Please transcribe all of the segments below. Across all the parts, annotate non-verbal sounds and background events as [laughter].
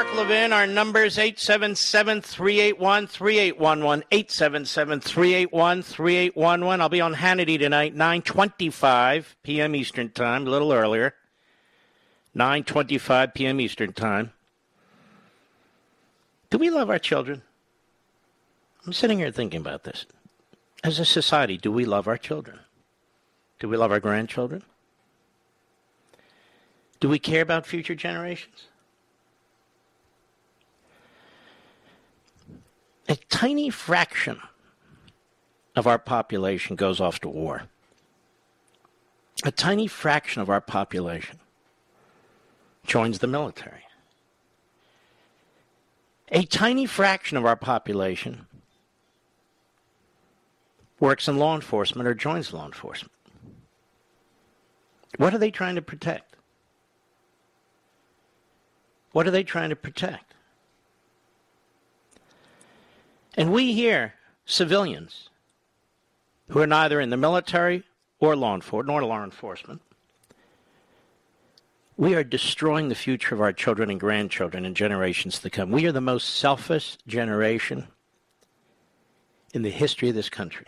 Mark Levin. Our number is 877 381 3811. 877 381 3811. I'll be on Hannity tonight, 9.25 p.m. Eastern Time, a little earlier. 9.25 p.m. Eastern Time. Do we love our children? I'm sitting here thinking about this. As a society, do we love our children? Do we love our grandchildren? Do we care about future generations? A tiny fraction of our population goes off to war. A tiny fraction of our population joins the military. A tiny fraction of our population works in law enforcement or joins law enforcement. What are they trying to protect? What are they trying to protect? And we here, civilians, who are neither in the military or law enforcement, nor law enforcement, we are destroying the future of our children and grandchildren and generations to come. We are the most selfish generation in the history of this country.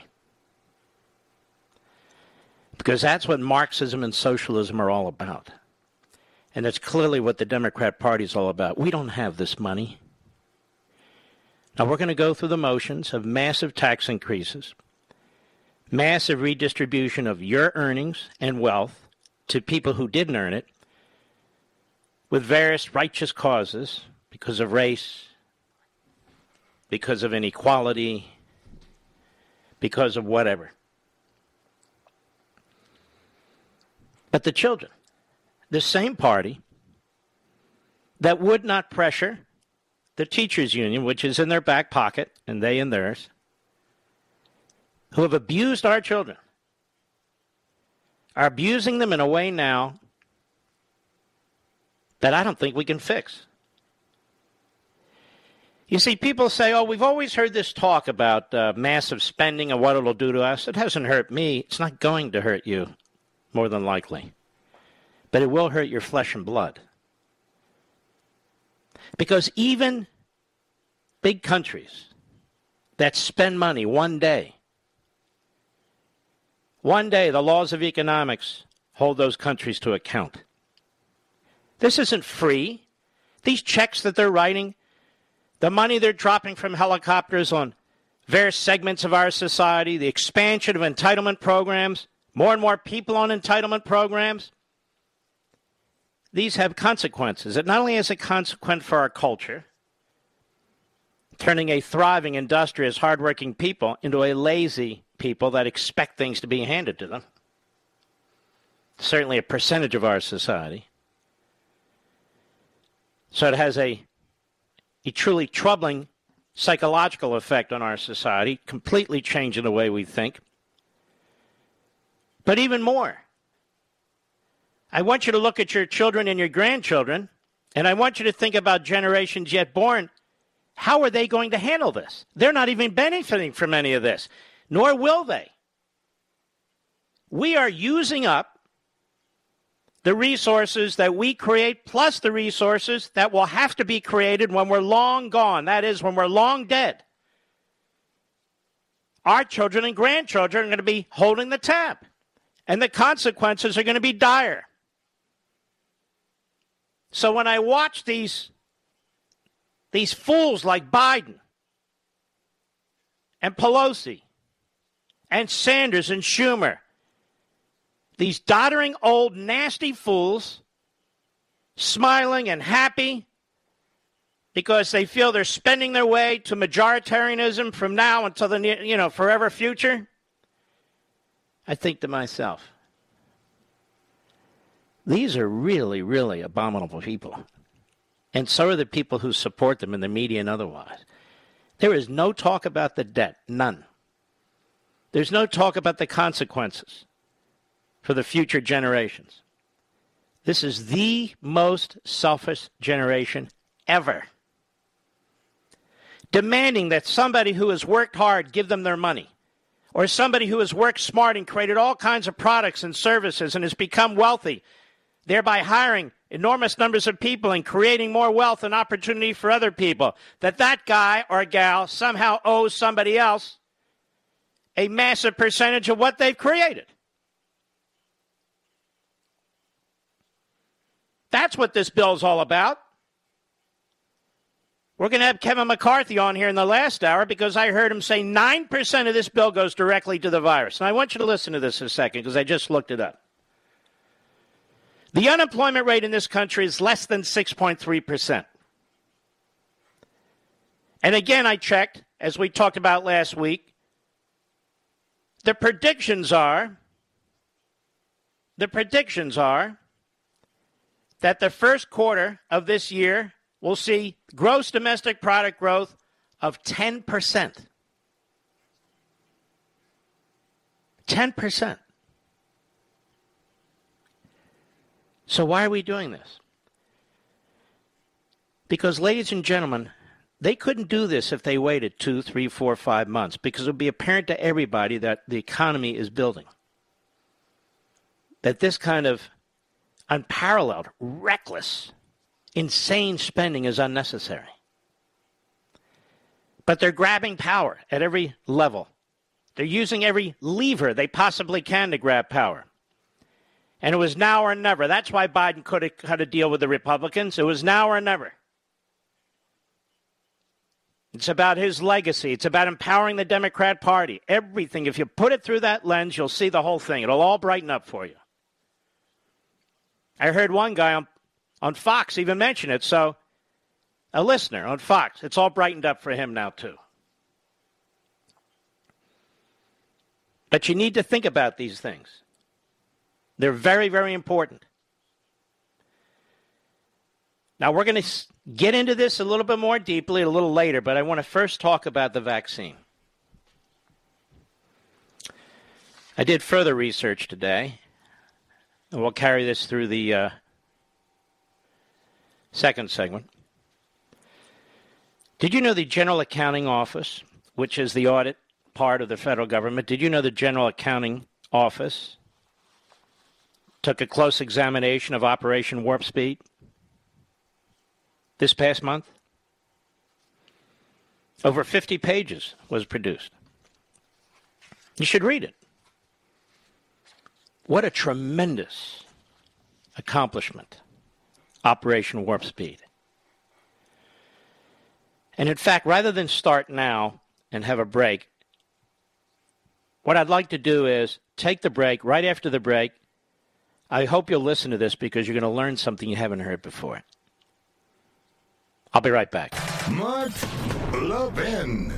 Because that's what Marxism and socialism are all about. And that's clearly what the Democrat Party is all about. We don't have this money. Now we're going to go through the motions of massive tax increases, massive redistribution of your earnings and wealth to people who didn't earn it, with various righteous causes because of race, because of inequality, because of whatever. But the children, the same party that would not pressure the teachers union, which is in their back pocket, and they in theirs, who have abused our children, are abusing them in a way now that I don't think we can fix. You see, people say, oh, we've always heard this talk about uh, massive spending and what it'll do to us. It hasn't hurt me. It's not going to hurt you, more than likely. But it will hurt your flesh and blood. Because even big countries that spend money one day, one day the laws of economics hold those countries to account. This isn't free. These checks that they're writing, the money they're dropping from helicopters on various segments of our society, the expansion of entitlement programs, more and more people on entitlement programs, these have consequences. It not only has a consequence for our culture, turning a thriving, industrious, hardworking people into a lazy people that expect things to be handed to them. Certainly a percentage of our society. So it has a, a truly troubling psychological effect on our society, completely changing the way we think. But even more, I want you to look at your children and your grandchildren, and I want you to think about generations yet born. How are they going to handle this? They're not even benefiting from any of this, nor will they. We are using up the resources that we create, plus the resources that will have to be created when we're long gone. That is, when we're long dead. Our children and grandchildren are going to be holding the tab, and the consequences are going to be dire. So when I watch these these fools like Biden and Pelosi and Sanders and Schumer these doddering old nasty fools smiling and happy because they feel they're spending their way to majoritarianism from now until the you know forever future? I think to myself these are really really abominable people and so are the people who support them in the media and otherwise there is no talk about the debt none there's no talk about the consequences for the future generations. This is the most selfish generation ever. Demanding that somebody who has worked hard give them their money, or somebody who has worked smart and created all kinds of products and services and has become wealthy, thereby hiring enormous numbers of people and creating more wealth and opportunity for other people, that that guy or gal somehow owes somebody else a massive percentage of what they've created. That's what this bill's all about. We're going to have Kevin McCarthy on here in the last hour because I heard him say 9% of this bill goes directly to the virus. And I want you to listen to this a second because I just looked it up. The unemployment rate in this country is less than 6.3%. And again, I checked, as we talked about last week, the predictions are the predictions are that the first quarter of this year will see gross domestic product growth of 10%. 10%. So, why are we doing this? Because, ladies and gentlemen, they couldn't do this if they waited two, three, four, five months because it would be apparent to everybody that the economy is building. That this kind of unparalleled, reckless, insane spending is unnecessary. But they're grabbing power at every level. They're using every lever they possibly can to grab power. And it was now or never. That's why Biden could have cut a deal with the Republicans. It was now or never. It's about his legacy. It's about empowering the Democrat Party. Everything. If you put it through that lens, you'll see the whole thing. It'll all brighten up for you. I heard one guy on, on Fox even mention it. So, a listener on Fox, it's all brightened up for him now, too. But you need to think about these things. They're very, very important. Now, we're going to get into this a little bit more deeply a little later, but I want to first talk about the vaccine. I did further research today, and we'll carry this through the uh, second segment. Did you know the General Accounting Office, which is the audit part of the federal government, did you know the General Accounting Office took a close examination of Operation Warp Speed this past month? Over 50 pages was produced. You should read it. What a tremendous accomplishment, Operation Warp Speed. And in fact, rather than start now and have a break, what I'd like to do is take the break. Right after the break, I hope you'll listen to this because you're going to learn something you haven't heard before. I'll be right back. Mark Levin.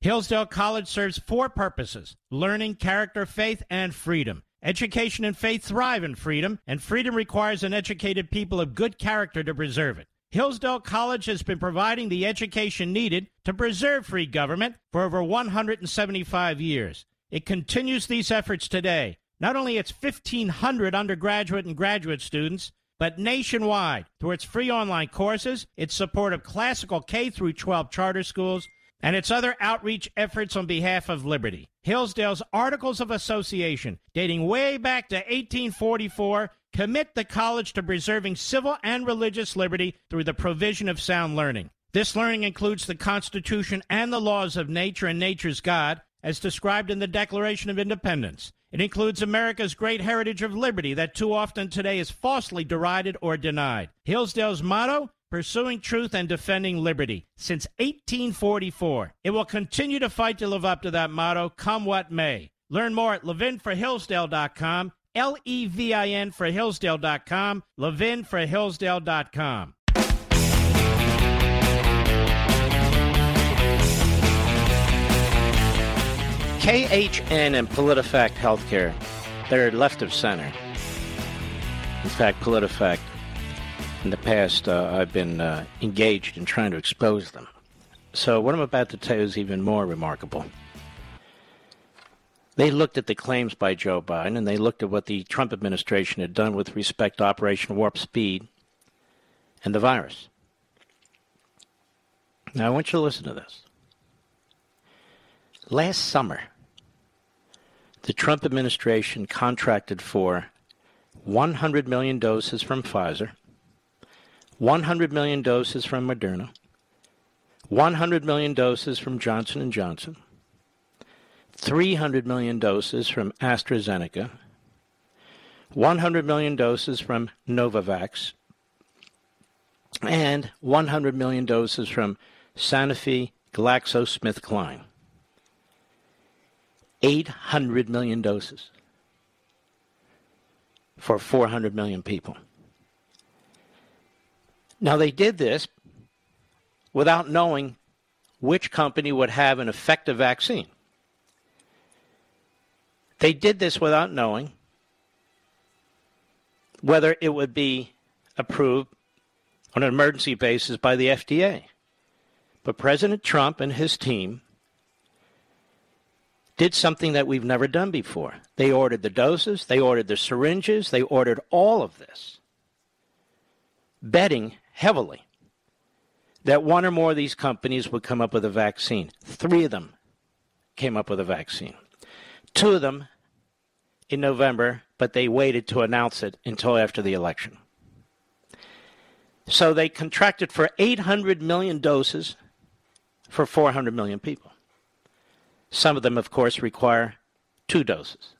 Hillsdale College serves four purposes learning, character, faith, and freedom. Education and faith thrive in freedom, and freedom requires an educated people of good character to preserve it. Hillsdale College has been providing the education needed to preserve free government for over 175 years. It continues these efforts today. Not only its 1,500 undergraduate and graduate students, but nationwide through its free online courses, its support of classical K through 12 charter schools, and its other outreach efforts on behalf of liberty. Hillsdale's Articles of Association, dating way back to 1844, commit the college to preserving civil and religious liberty through the provision of sound learning. This learning includes the Constitution and the laws of nature and nature's God, as described in the Declaration of Independence. It includes America's great heritage of liberty that too often today is falsely derided or denied. Hillsdale's motto pursuing truth and defending liberty since 1844. It will continue to fight to live up to that motto, come what may. Learn more at levinforhillsdale.com, L E V I N for Hillsdale.com, levinforhillsdale.com. KHN and PolitiFact Healthcare, they're left of center. In fact, PolitiFact in the past, uh, I've been uh, engaged in trying to expose them. So, what I'm about to tell you is even more remarkable. They looked at the claims by Joe Biden and they looked at what the Trump administration had done with respect to Operation Warp Speed and the virus. Now, I want you to listen to this. Last summer, the Trump administration contracted for 100 million doses from Pfizer 100 million doses from Moderna, 100 million doses from Johnson & Johnson, 300 million doses from AstraZeneca, 100 million doses from Novavax, and 100 million doses from Sanofi GlaxoSmithKline. 800 million doses for 400 million people. Now, they did this without knowing which company would have an effective vaccine. They did this without knowing whether it would be approved on an emergency basis by the FDA. But President Trump and his team did something that we've never done before. They ordered the doses, they ordered the syringes, they ordered all of this, betting heavily that one or more of these companies would come up with a vaccine. Three of them came up with a vaccine. Two of them in November, but they waited to announce it until after the election. So they contracted for 800 million doses for 400 million people. Some of them, of course, require two doses.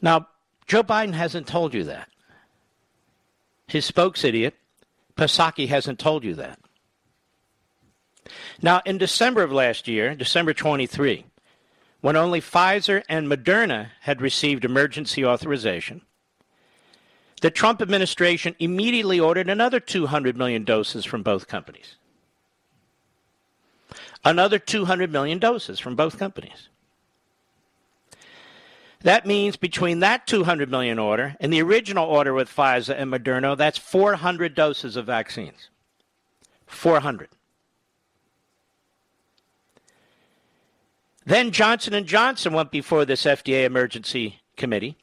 Now, Joe Biden hasn't told you that. His spokes idiot, Psaki, hasn't told you that. Now, in December of last year, December 23, when only Pfizer and Moderna had received emergency authorization, the Trump administration immediately ordered another 200 million doses from both companies. Another 200 million doses from both companies. That means between that 200 million order and the original order with Pfizer and Moderna, that's 400 doses of vaccines. 400. Then Johnson & Johnson went before this FDA emergency committee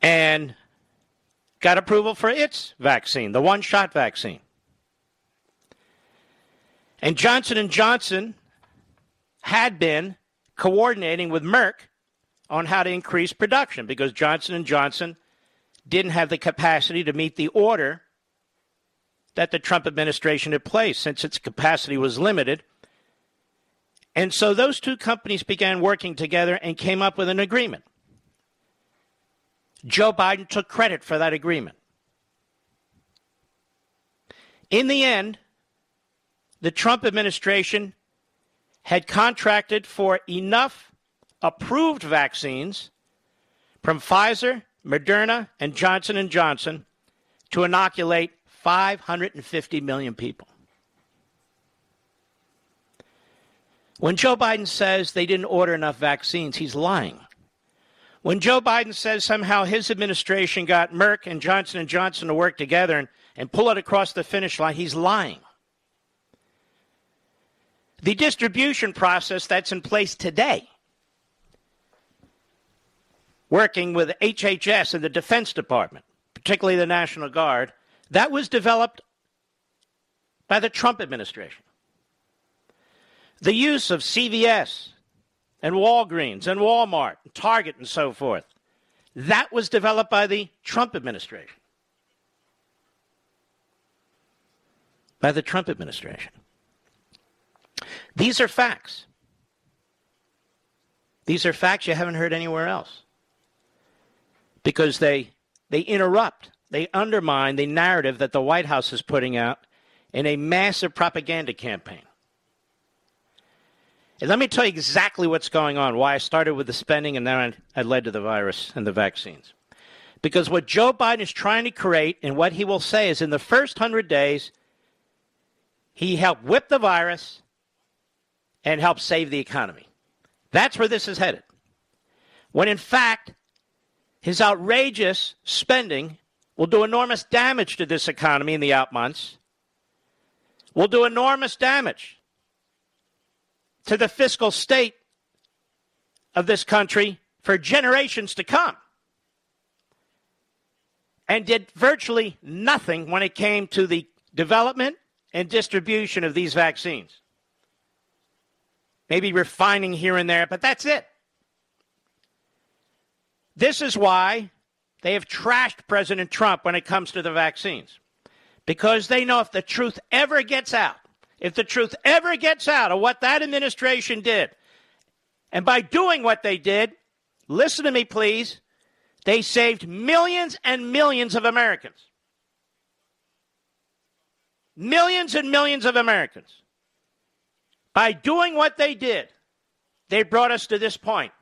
and got approval for its vaccine, the one-shot vaccine. And Johnson & Johnson had been coordinating with Merck on how to increase production because Johnson & Johnson didn't have the capacity to meet the order that the Trump administration had placed since its capacity was limited. And so those two companies began working together and came up with an agreement. Joe Biden took credit for that agreement. In the end, the Trump administration had contracted for enough approved vaccines from Pfizer, Moderna, and Johnson & Johnson to inoculate 550 million people. When Joe Biden says they didn't order enough vaccines, he's lying. When Joe Biden says somehow his administration got Merck and Johnson & Johnson to work together and, and pull it across the finish line, he's lying. The distribution process that's in place today, working with HHS and the Defense Department, particularly the National Guard, that was developed by the Trump administration. The use of CVS and Walgreens and Walmart and Target and so forth, that was developed by the Trump administration. By the Trump administration. These are facts. These are facts you haven't heard anywhere else. Because they they interrupt, they undermine the narrative that the White House is putting out in a massive propaganda campaign. And let me tell you exactly what's going on, why I started with the spending and then I, led to the virus and the vaccines. Because what Joe Biden is trying to create and what he will say is in the first 100 days, he helped whip the virus and help save the economy. That's where this is headed. When in fact, his outrageous spending will do enormous damage to this economy in the out months, will do enormous damage to the fiscal state of this country for generations to come. And did virtually nothing when it came to the development and distribution of these vaccines maybe refining here and there, but that's it. This is why they have trashed President Trump when it comes to the vaccines. Because they know if the truth ever gets out, if the truth ever gets out of what that administration did, and by doing what they did, listen to me, please, they saved millions and millions of Americans. Millions and millions of Americans. By doing what they did, they brought us to this point.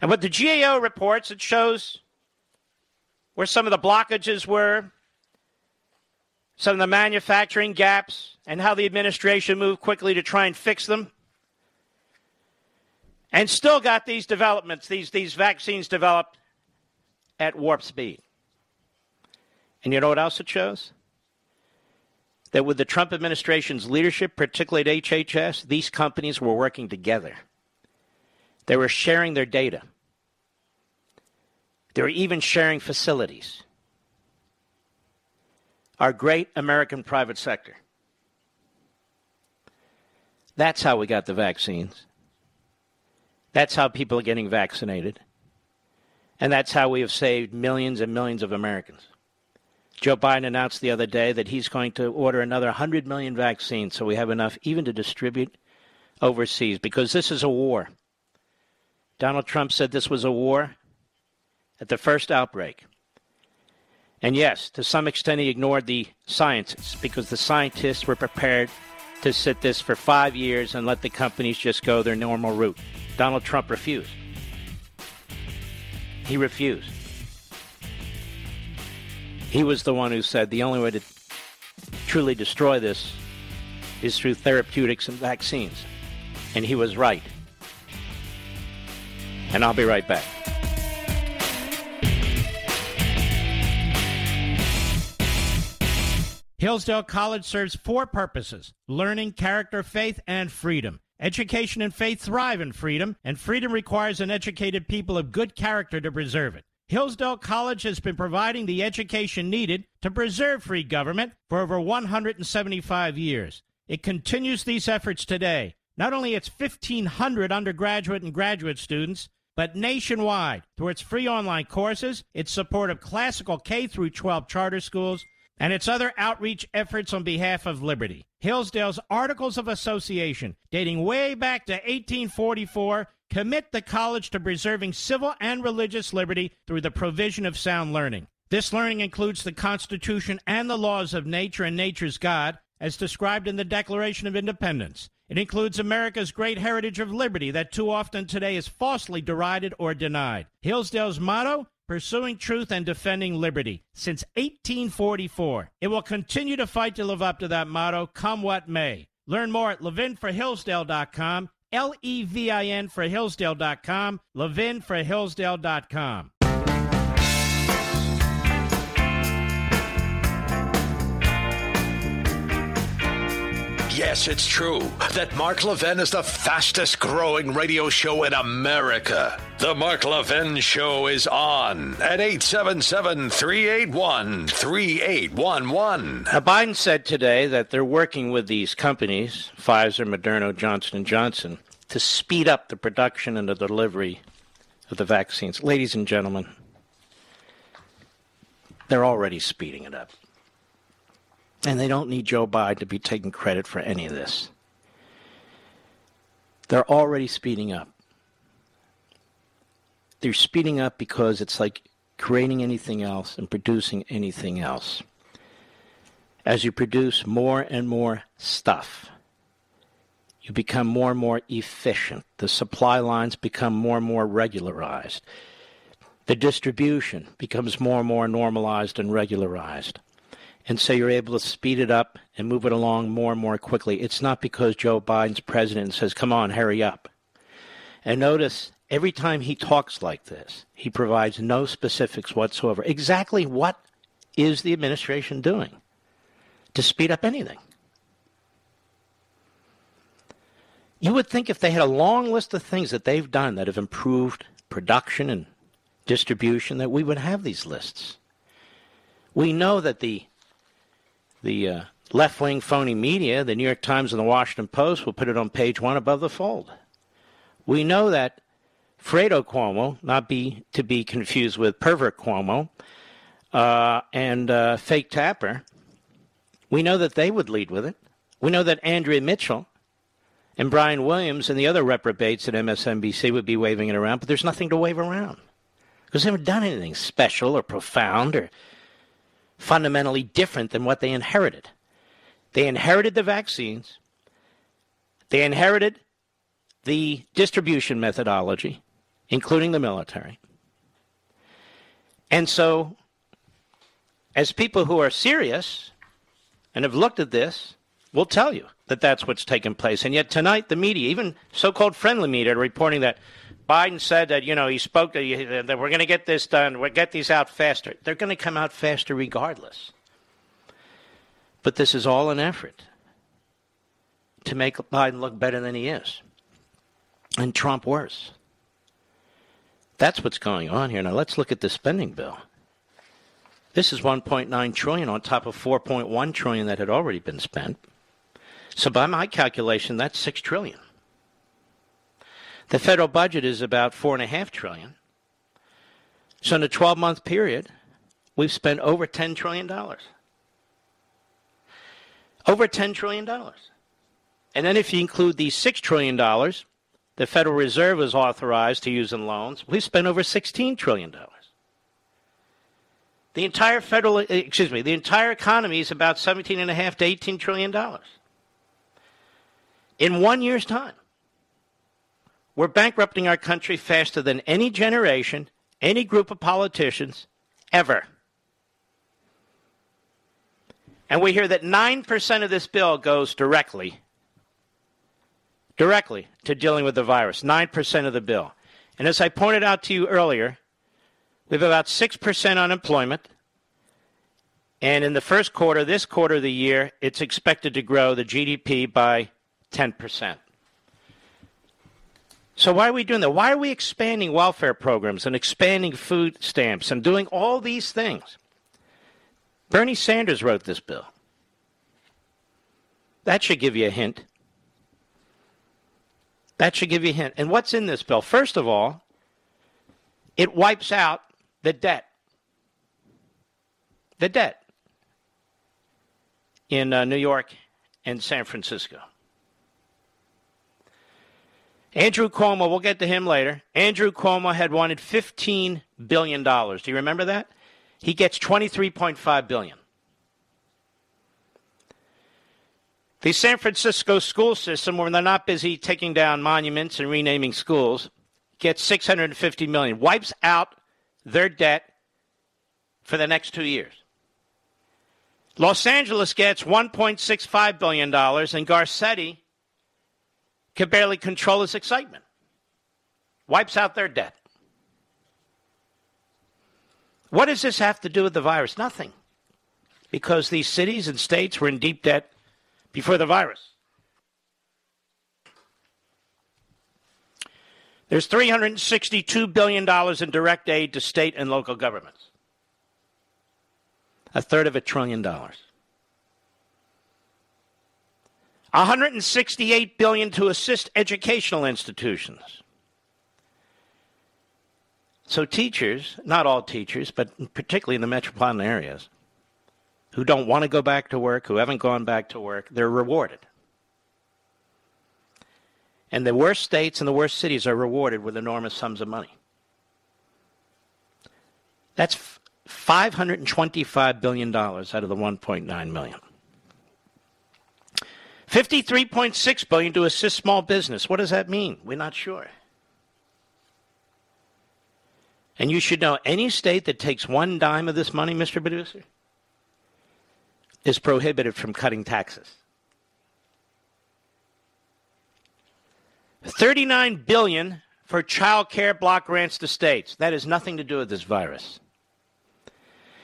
And what the GAO reports, it shows where some of the blockages were, some of the manufacturing gaps, and how the administration moved quickly to try and fix them. And still got these developments, these, these vaccines developed at warp speed. And you know what else it shows? That with the Trump administration's leadership, particularly at HHS, these companies were working together. They were sharing their data. They were even sharing facilities. Our great American private sector. That's how we got the vaccines. That's how people are getting vaccinated. And that's how we have saved millions and millions of Americans. Joe Biden announced the other day that he's going to order another 100 million vaccines so we have enough even to distribute overseas because this is a war. Donald Trump said this was a war at the first outbreak. And yes, to some extent, he ignored the scientists because the scientists were prepared to sit this for five years and let the companies just go their normal route. Donald Trump refused. He refused. He was the one who said the only way to truly destroy this is through therapeutics and vaccines. And he was right. And I'll be right back. Hillsdale College serves four purposes learning, character, faith, and freedom. Education and faith thrive in freedom, and freedom requires an educated people of good character to preserve it. Hillsdale College has been providing the education needed to preserve free government for over 175 years. It continues these efforts today. Not only its 1,500 undergraduate and graduate students, but nationwide through its free online courses, its support of classical K through 12 charter schools, and its other outreach efforts on behalf of liberty. Hillsdale's Articles of Association, dating way back to 1844, commit the college to preserving civil and religious liberty through the provision of sound learning. This learning includes the Constitution and the laws of nature and nature's God, as described in the Declaration of Independence. It includes America's great heritage of liberty that too often today is falsely derided or denied. Hillsdale's motto pursuing truth and defending liberty since 1844. It will continue to fight to live up to that motto, come what may. Learn more at levinforhillsdale.com, L E V I N for Hillsdale.com, levinforhillsdale.com. Yes, it's true that Mark Levin is the fastest growing radio show in America. The Mark Levin Show is on at 877 381 3811. Now, Biden said today that they're working with these companies, Pfizer, Moderna, Johnson & Johnson, to speed up the production and the delivery of the vaccines. Ladies and gentlemen, they're already speeding it up. And they don't need Joe Biden to be taking credit for any of this. They're already speeding up. They're speeding up because it's like creating anything else and producing anything else. As you produce more and more stuff, you become more and more efficient. The supply lines become more and more regularized. The distribution becomes more and more normalized and regularized. And so you're able to speed it up and move it along more and more quickly. It's not because Joe Biden's president says, come on, hurry up. And notice every time he talks like this, he provides no specifics whatsoever. Exactly what is the administration doing to speed up anything? You would think if they had a long list of things that they've done that have improved production and distribution, that we would have these lists. We know that the the uh, left wing phony media, the New York Times and the Washington Post, will put it on page one above the fold. We know that Fredo Cuomo, not be to be confused with pervert Cuomo, uh, and uh, fake Tapper, we know that they would lead with it. We know that Andrea Mitchell and Brian Williams and the other reprobates at MSNBC would be waving it around, but there's nothing to wave around because they haven't done anything special or profound or fundamentally different than what they inherited. They inherited the vaccines, they inherited the distribution methodology, including the military. And so, as people who are serious and have looked at this, will tell you that that's what's taken place. And yet tonight, the media, even so-called friendly media, are reporting that Biden said that you know he spoke to, you, that we're going to get this done, we'll get these out faster. They're going to come out faster regardless. But this is all an effort to make Biden look better than he is, and Trump worse. That's what's going on here. Now let's look at the spending bill. This is 1.9 trillion on top of 4.1 trillion that had already been spent. So by my calculation, that's six trillion. The federal budget is about four and a half trillion. So in a 12 month period, we've spent over $10 trillion. Over $10 trillion. And then if you include the $6 trillion the Federal Reserve is authorized to use in loans, we've spent over $16 trillion. The entire federal, eh, excuse me, the entire economy is about 17 and a half to 18 trillion dollars. In one year's time. We're bankrupting our country faster than any generation, any group of politicians ever. And we hear that 9% of this bill goes directly directly to dealing with the virus. 9% of the bill. And as I pointed out to you earlier, we have about 6% unemployment. And in the first quarter, this quarter of the year, it's expected to grow the GDP by 10%. So why are we doing that? Why are we expanding welfare programs and expanding food stamps and doing all these things? Bernie Sanders wrote this bill. That should give you a hint. That should give you a hint. And what's in this bill? First of all, it wipes out the debt. The debt in uh, New York and San Francisco. Andrew Cuomo, we'll get to him later. Andrew Cuomo had wanted $15 billion. Do you remember that? He gets 23.5 billion. The San Francisco school system, when they're not busy taking down monuments and renaming schools, gets 650 million, wipes out their debt for the next two years. Los Angeles gets 1.65 billion dollars, and Garcetti can barely control his excitement. Wipes out their debt. What does this have to do with the virus? Nothing. Because these cities and states were in deep debt before the virus. There's $362 billion in direct aid to state and local governments. A third of a trillion dollars. 168 billion to assist educational institutions. So teachers, not all teachers, but particularly in the metropolitan areas, who don't want to go back to work, who haven't gone back to work, they're rewarded. And the worst states and the worst cities are rewarded with enormous sums of money. That's $525 billion out of the 1.9 million. 53.6 billion to assist small business. What does that mean? We're not sure. And you should know any state that takes one dime of this money, Mr. Producer, is prohibited from cutting taxes. 39 billion for child care block grants to states. That has nothing to do with this virus.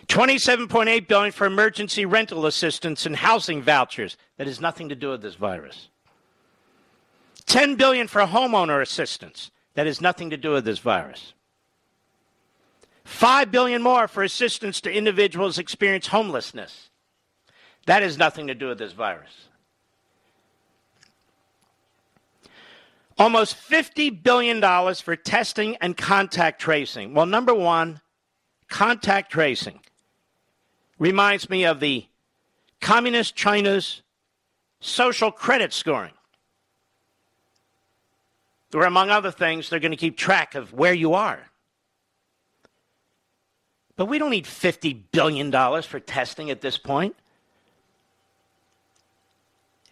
27.8 billion for emergency rental assistance and housing vouchers. That has nothing to do with this virus. 10 billion for homeowner assistance. That has nothing to do with this virus. 5 billion more for assistance to individuals experience homelessness. That has nothing to do with this virus. Almost $50 billion for testing and contact tracing. Well, number one, contact tracing reminds me of the Communist China's social credit scoring, where, among other things, they're going to keep track of where you are. But we don't need $50 billion for testing at this point.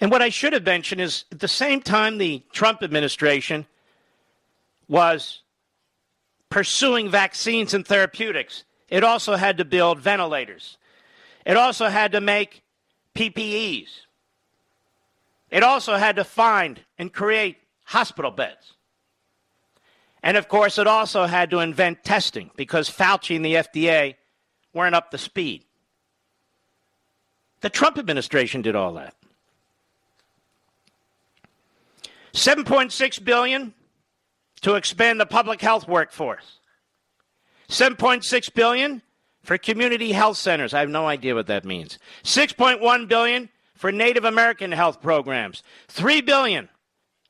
And what I should have mentioned is at the same time the Trump administration was pursuing vaccines and therapeutics, it also had to build ventilators. It also had to make PPEs. It also had to find and create hospital beds. And of course, it also had to invent testing because Fauci and the FDA weren't up to speed. The Trump administration did all that. 7.6 billion to expand the public health workforce. 7.6 billion for community health centers. I have no idea what that means. 6.1 billion for Native American health programs. 3 billion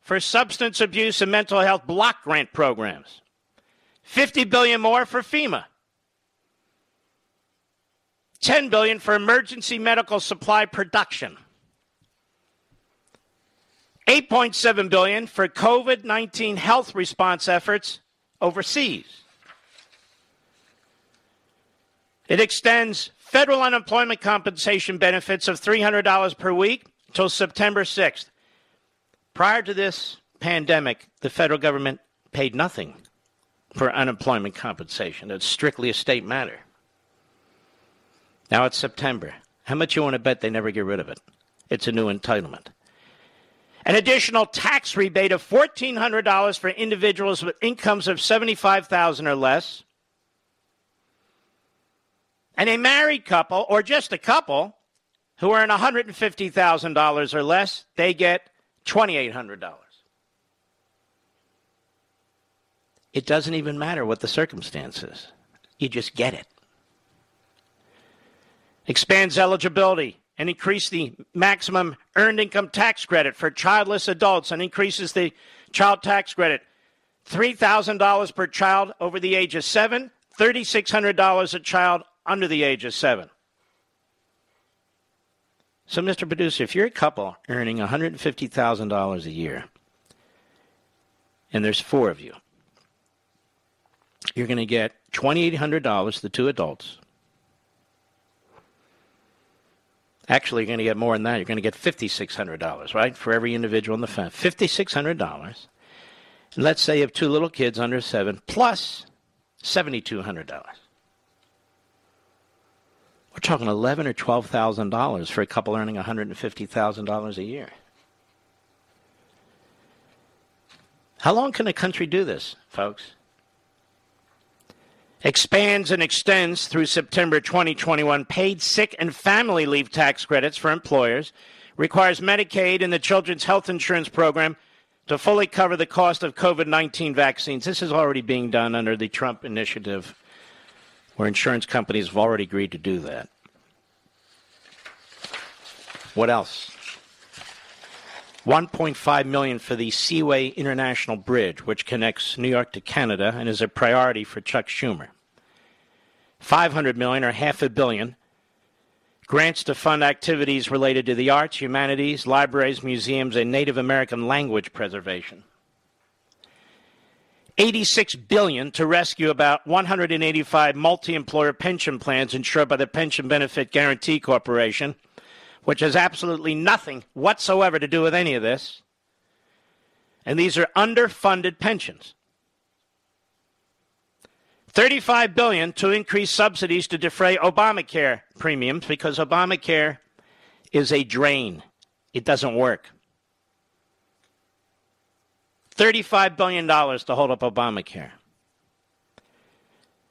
for substance abuse and mental health block grant programs. 50 billion more for FEMA. 10 billion for emergency medical supply production. 8.7 billion for COVID-19 health response efforts overseas. It extends federal unemployment compensation benefits of $300 per week until September 6th. Prior to this pandemic, the federal government paid nothing for unemployment compensation. It's strictly a state matter. Now it's September. How much you want to bet they never get rid of it? It's a new entitlement. An additional tax rebate of $1,400 for individuals with incomes of 75,000 or less. And a married couple, or just a couple, who earn $150,000 or less, they get $2,800. It doesn't even matter what the circumstances. You just get it. Expands eligibility and increase the maximum earned income tax credit for childless adults and increases the child tax credit $3,000 per child over the age of 7, $3,600 a child under the age of 7. So, Mr. Producer, if you're a couple earning $150,000 a year, and there's four of you, you're going to get $2,800, the two adults, Actually, you're going to get more than that. You're going to get $5,600, right, for every individual in the family. $5,600. And let's say you have two little kids under seven, plus $7,200. We're talking eleven or twelve thousand dollars for a couple earning one hundred and fifty thousand dollars a year. How long can a country do this, folks? Expands and extends through September 2021 paid sick and family leave tax credits for employers, requires Medicaid and the Children's Health Insurance Program to fully cover the cost of COVID 19 vaccines. This is already being done under the Trump initiative, where insurance companies have already agreed to do that. What else? 1.5 million for the Seaway International Bridge, which connects New York to Canada and is a priority for Chuck Schumer. 500 million or half a billion grants to fund activities related to the arts, humanities, libraries, museums, and Native American language preservation. 86 billion to rescue about 185 multi-employer pension plans insured by the Pension Benefit Guaranty Corporation which has absolutely nothing whatsoever to do with any of this. And these are underfunded pensions. 35 billion to increase subsidies to defray Obamacare premiums because Obamacare is a drain. It doesn't work. $35 billion to hold up Obamacare.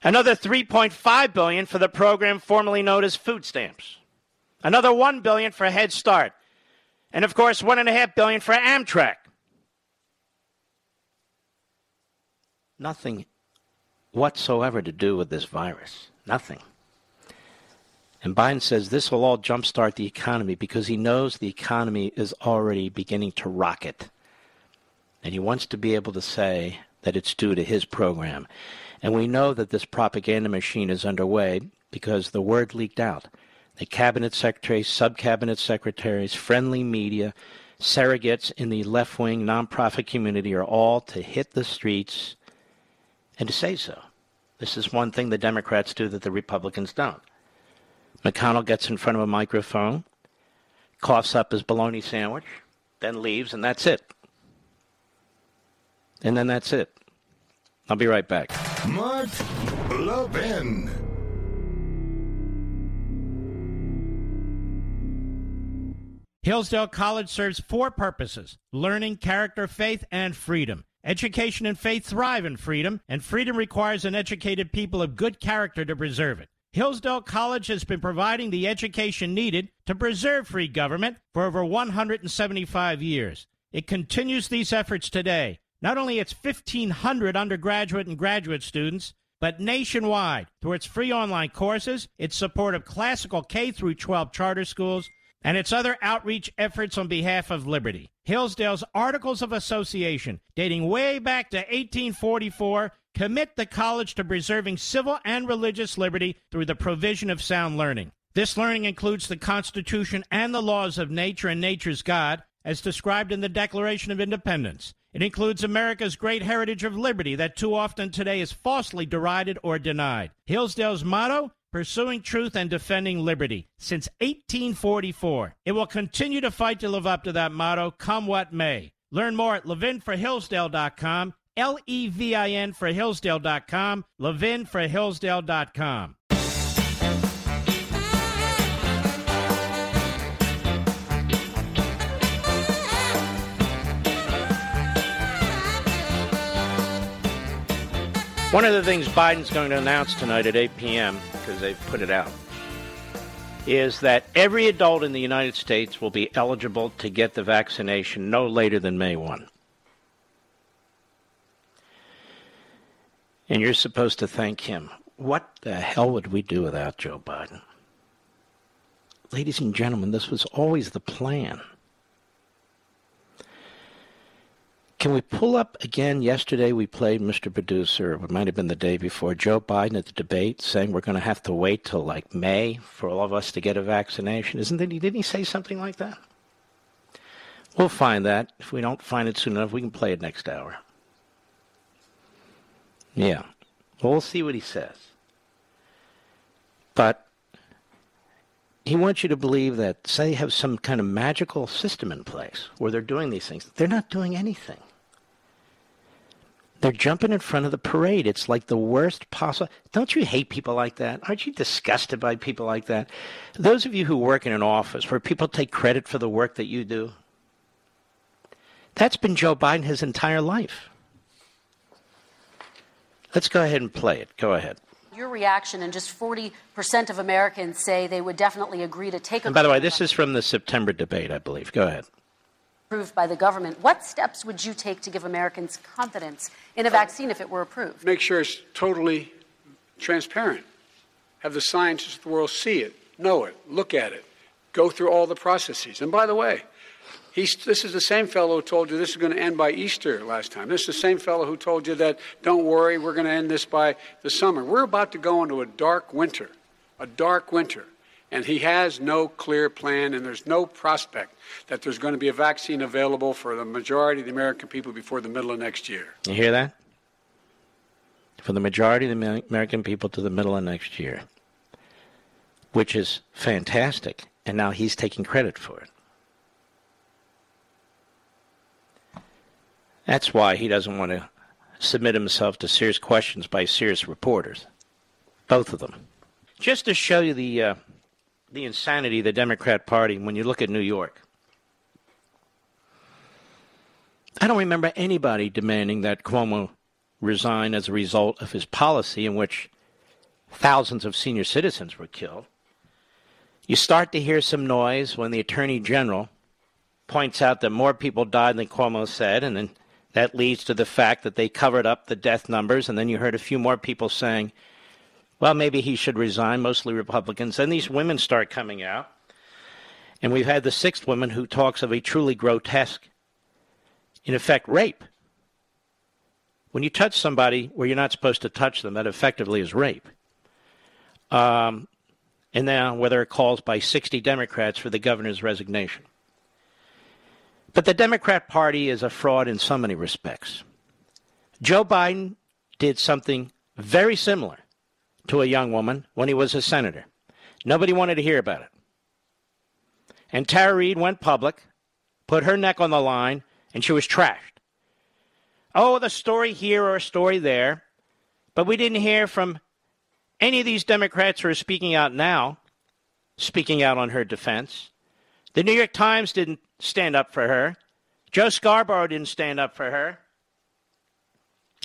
Another 3.5 billion for the program formerly known as food stamps. Another one billion for Head Start, and of course one and a half billion for Amtrak. Nothing whatsoever to do with this virus. Nothing. And Biden says this will all jumpstart the economy because he knows the economy is already beginning to rocket. And he wants to be able to say that it's due to his program. And we know that this propaganda machine is underway because the word leaked out the cabinet secretaries, sub cabinet secretaries, friendly media, surrogates in the left wing nonprofit community are all to hit the streets and to say so. This is one thing the Democrats do that the Republicans don't. McConnell gets in front of a microphone, coughs up his bologna sandwich, then leaves, and that's it. And then that's it. I'll be right back. Mark Levin. Hillsdale College serves four purposes learning, character, faith, and freedom. Education and faith thrive in freedom, and freedom requires an educated people of good character to preserve it. Hillsdale College has been providing the education needed to preserve free government for over 175 years. It continues these efforts today. Not only its 1,500 undergraduate and graduate students, but nationwide through its free online courses, its support of classical K through 12 charter schools, and its other outreach efforts on behalf of liberty. Hillsdale's Articles of Association, dating way back to 1844, commit the college to preserving civil and religious liberty through the provision of sound learning. This learning includes the Constitution and the laws of nature and nature's God, as described in the Declaration of Independence. It includes America's great heritage of liberty that too often today is falsely derided or denied. Hillsdale's motto pursuing truth and defending liberty since 1844. It will continue to fight to live up to that motto, come what may. Learn more at levinforhillsdale.com, L E V I N for Hillsdale.com, levinforhillsdale.com. One of the things Biden's going to announce tonight at 8 p.m., because they've put it out, is that every adult in the United States will be eligible to get the vaccination no later than May 1. And you're supposed to thank him. What the hell would we do without Joe Biden? Ladies and gentlemen, this was always the plan. Can we pull up again? Yesterday we played Mr. Producer, it might have been the day before, Joe Biden at the debate saying we're going to have to wait till like May for all of us to get a vaccination. Isn't it? Didn't he say something like that? We'll find that. If we don't find it soon enough, we can play it next hour. Yeah. Well, we'll see what he says. But he wants you to believe that they have some kind of magical system in place where they're doing these things. They're not doing anything. They're jumping in front of the parade. It's like the worst possible. Don't you hate people like that? Aren't you disgusted by people like that? Those of you who work in an office where people take credit for the work that you do, that's been Joe Biden his entire life. Let's go ahead and play it. Go ahead. Your reaction, and just 40% of Americans say they would definitely agree to take a. And by the way, this is from the September debate, I believe. Go ahead. Approved by the government. What steps would you take to give Americans confidence in a vaccine if it were approved? Make sure it's totally transparent. Have the scientists of the world see it, know it, look at it, go through all the processes. And by the way, He's, this is the same fellow who told you this is going to end by Easter last time. This is the same fellow who told you that, don't worry, we're going to end this by the summer. We're about to go into a dark winter, a dark winter. And he has no clear plan, and there's no prospect that there's going to be a vaccine available for the majority of the American people before the middle of next year. You hear that? For the majority of the American people to the middle of next year, which is fantastic. And now he's taking credit for it. That's why he doesn't want to submit himself to serious questions by serious reporters. Both of them. Just to show you the uh, the insanity of the Democrat Party when you look at New York. I don't remember anybody demanding that Cuomo resign as a result of his policy in which thousands of senior citizens were killed. You start to hear some noise when the Attorney General points out that more people died than Cuomo said, and then that leads to the fact that they covered up the death numbers, and then you heard a few more people saying, well, maybe he should resign, mostly Republicans. Then these women start coming out. And we've had the sixth woman who talks of a truly grotesque, in effect, rape. When you touch somebody where you're not supposed to touch them, that effectively is rape. Um, and now, whether it calls by 60 Democrats for the governor's resignation. But the Democrat Party is a fraud in so many respects. Joe Biden did something very similar to a young woman when he was a senator. Nobody wanted to hear about it. And Tara Reade went public, put her neck on the line, and she was trashed. Oh, the story here or a story there. But we didn't hear from any of these Democrats who are speaking out now, speaking out on her defense. The New York Times didn't stand up for her. Joe Scarborough didn't stand up for her.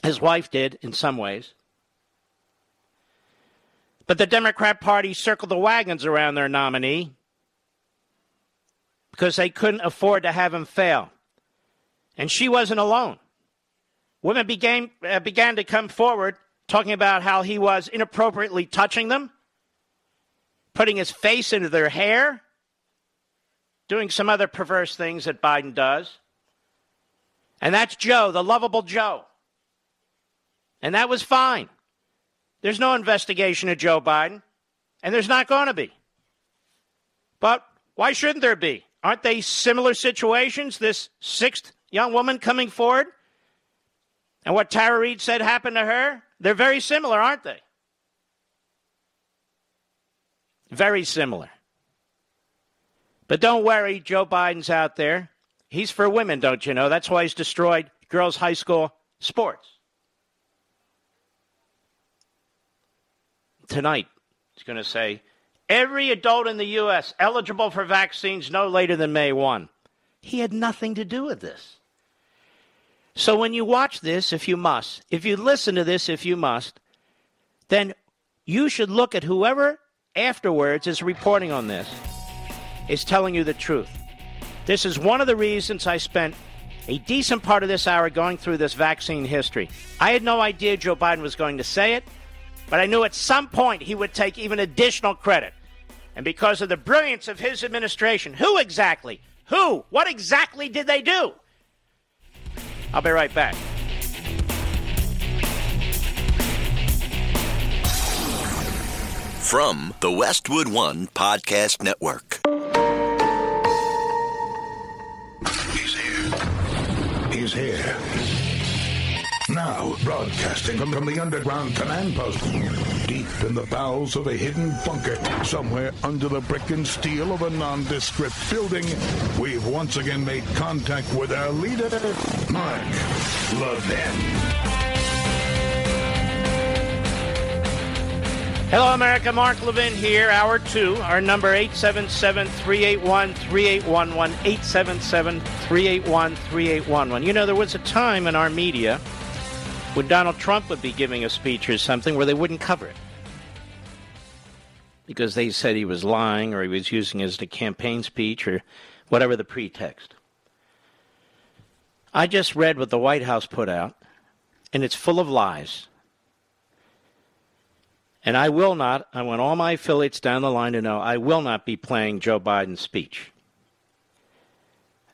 His wife did in some ways. But the Democrat Party circled the wagons around their nominee because they couldn't afford to have him fail. And she wasn't alone. Women began, uh, began to come forward talking about how he was inappropriately touching them, putting his face into their hair, doing some other perverse things that Biden does. And that's Joe, the lovable Joe. And that was fine. There's no investigation of Joe Biden, and there's not going to be. But why shouldn't there be? Aren't they similar situations? This sixth young woman coming forward? And what Tara Reade said happened to her? They're very similar, aren't they? Very similar. But don't worry, Joe Biden's out there. He's for women, don't you know? That's why he's destroyed girls' high school sports. Tonight, he's going to say every adult in the U.S. eligible for vaccines no later than May 1. He had nothing to do with this. So when you watch this, if you must, if you listen to this, if you must, then you should look at whoever afterwards is reporting on this is telling you the truth. This is one of the reasons I spent a decent part of this hour going through this vaccine history. I had no idea Joe Biden was going to say it, but I knew at some point he would take even additional credit. And because of the brilliance of his administration, who exactly? Who? What exactly did they do? I'll be right back. From the Westwood One Podcast Network. He's here. He's here. Now, broadcasting from, the underground command post, Deep in the bowels of a hidden bunker, somewhere under the brick and steel of a nondescript building, we've once again made contact with our leader, Mark Levin. Hello, America. Mark Levin here. Hour two. Our number 877-381-3811. 877-381-3811. You know, there was a time in our media when Donald Trump would be giving a speech or something where they wouldn't cover it. Because they said he was lying or he was using it as a campaign speech or whatever the pretext. I just read what the White House put out, and it's full of lies. And I will not, I want all my affiliates down the line to know I will not be playing Joe Biden's speech.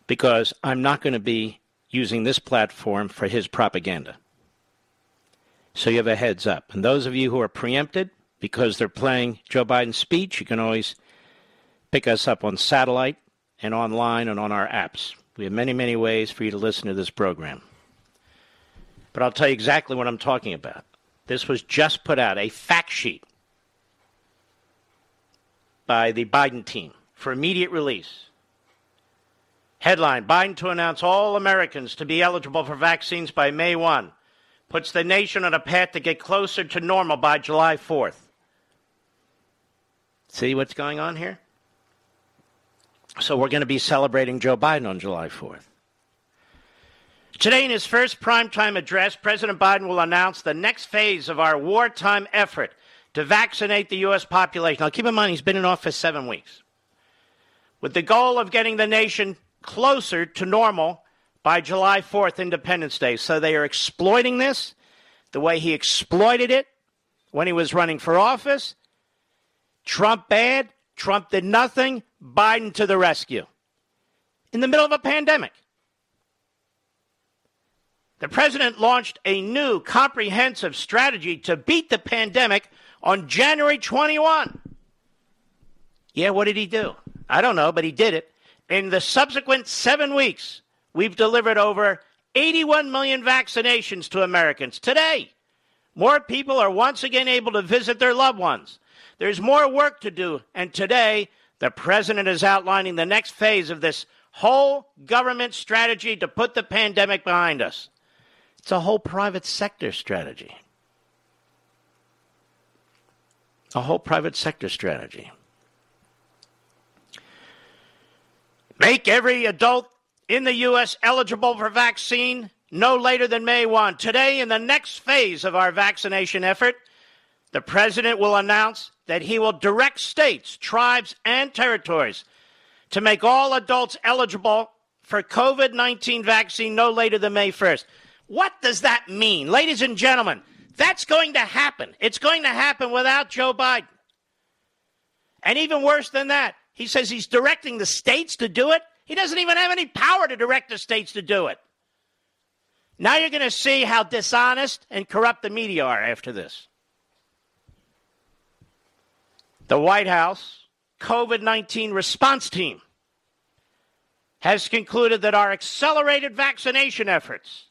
Because I'm not going to be using this platform for his propaganda. So you have a heads up. And those of you who are preempted because they're playing Joe Biden's speech, you can always pick us up on satellite and online and on our apps. We have many, many ways for you to listen to this program. But I'll tell you exactly what I'm talking about. This was just put out, a fact sheet by the Biden team for immediate release. Headline Biden to announce all Americans to be eligible for vaccines by May 1 puts the nation on a path to get closer to normal by July 4th. See what's going on here? So we're going to be celebrating Joe Biden on July 4th. Today, in his first primetime address, President Biden will announce the next phase of our wartime effort to vaccinate the U.S. population. Now, keep in mind, he's been in office seven weeks, with the goal of getting the nation closer to normal by July 4th, Independence Day. So they are exploiting this the way he exploited it when he was running for office. Trump bad, Trump did nothing, Biden to the rescue. In the middle of a pandemic. The president launched a new comprehensive strategy to beat the pandemic on January 21. Yeah, what did he do? I don't know, but he did it. In the subsequent seven weeks, we've delivered over 81 million vaccinations to Americans. Today, more people are once again able to visit their loved ones. There's more work to do, and today, the president is outlining the next phase of this whole government strategy to put the pandemic behind us. It's a whole private sector strategy. A whole private sector strategy. Make every adult in the U.S. eligible for vaccine no later than May 1. Today, in the next phase of our vaccination effort, the President will announce that he will direct states, tribes, and territories to make all adults eligible for COVID 19 vaccine no later than May 1st. What does that mean? Ladies and gentlemen, that's going to happen. It's going to happen without Joe Biden. And even worse than that, he says he's directing the states to do it. He doesn't even have any power to direct the states to do it. Now you're going to see how dishonest and corrupt the media are after this. The White House COVID 19 response team has concluded that our accelerated vaccination efforts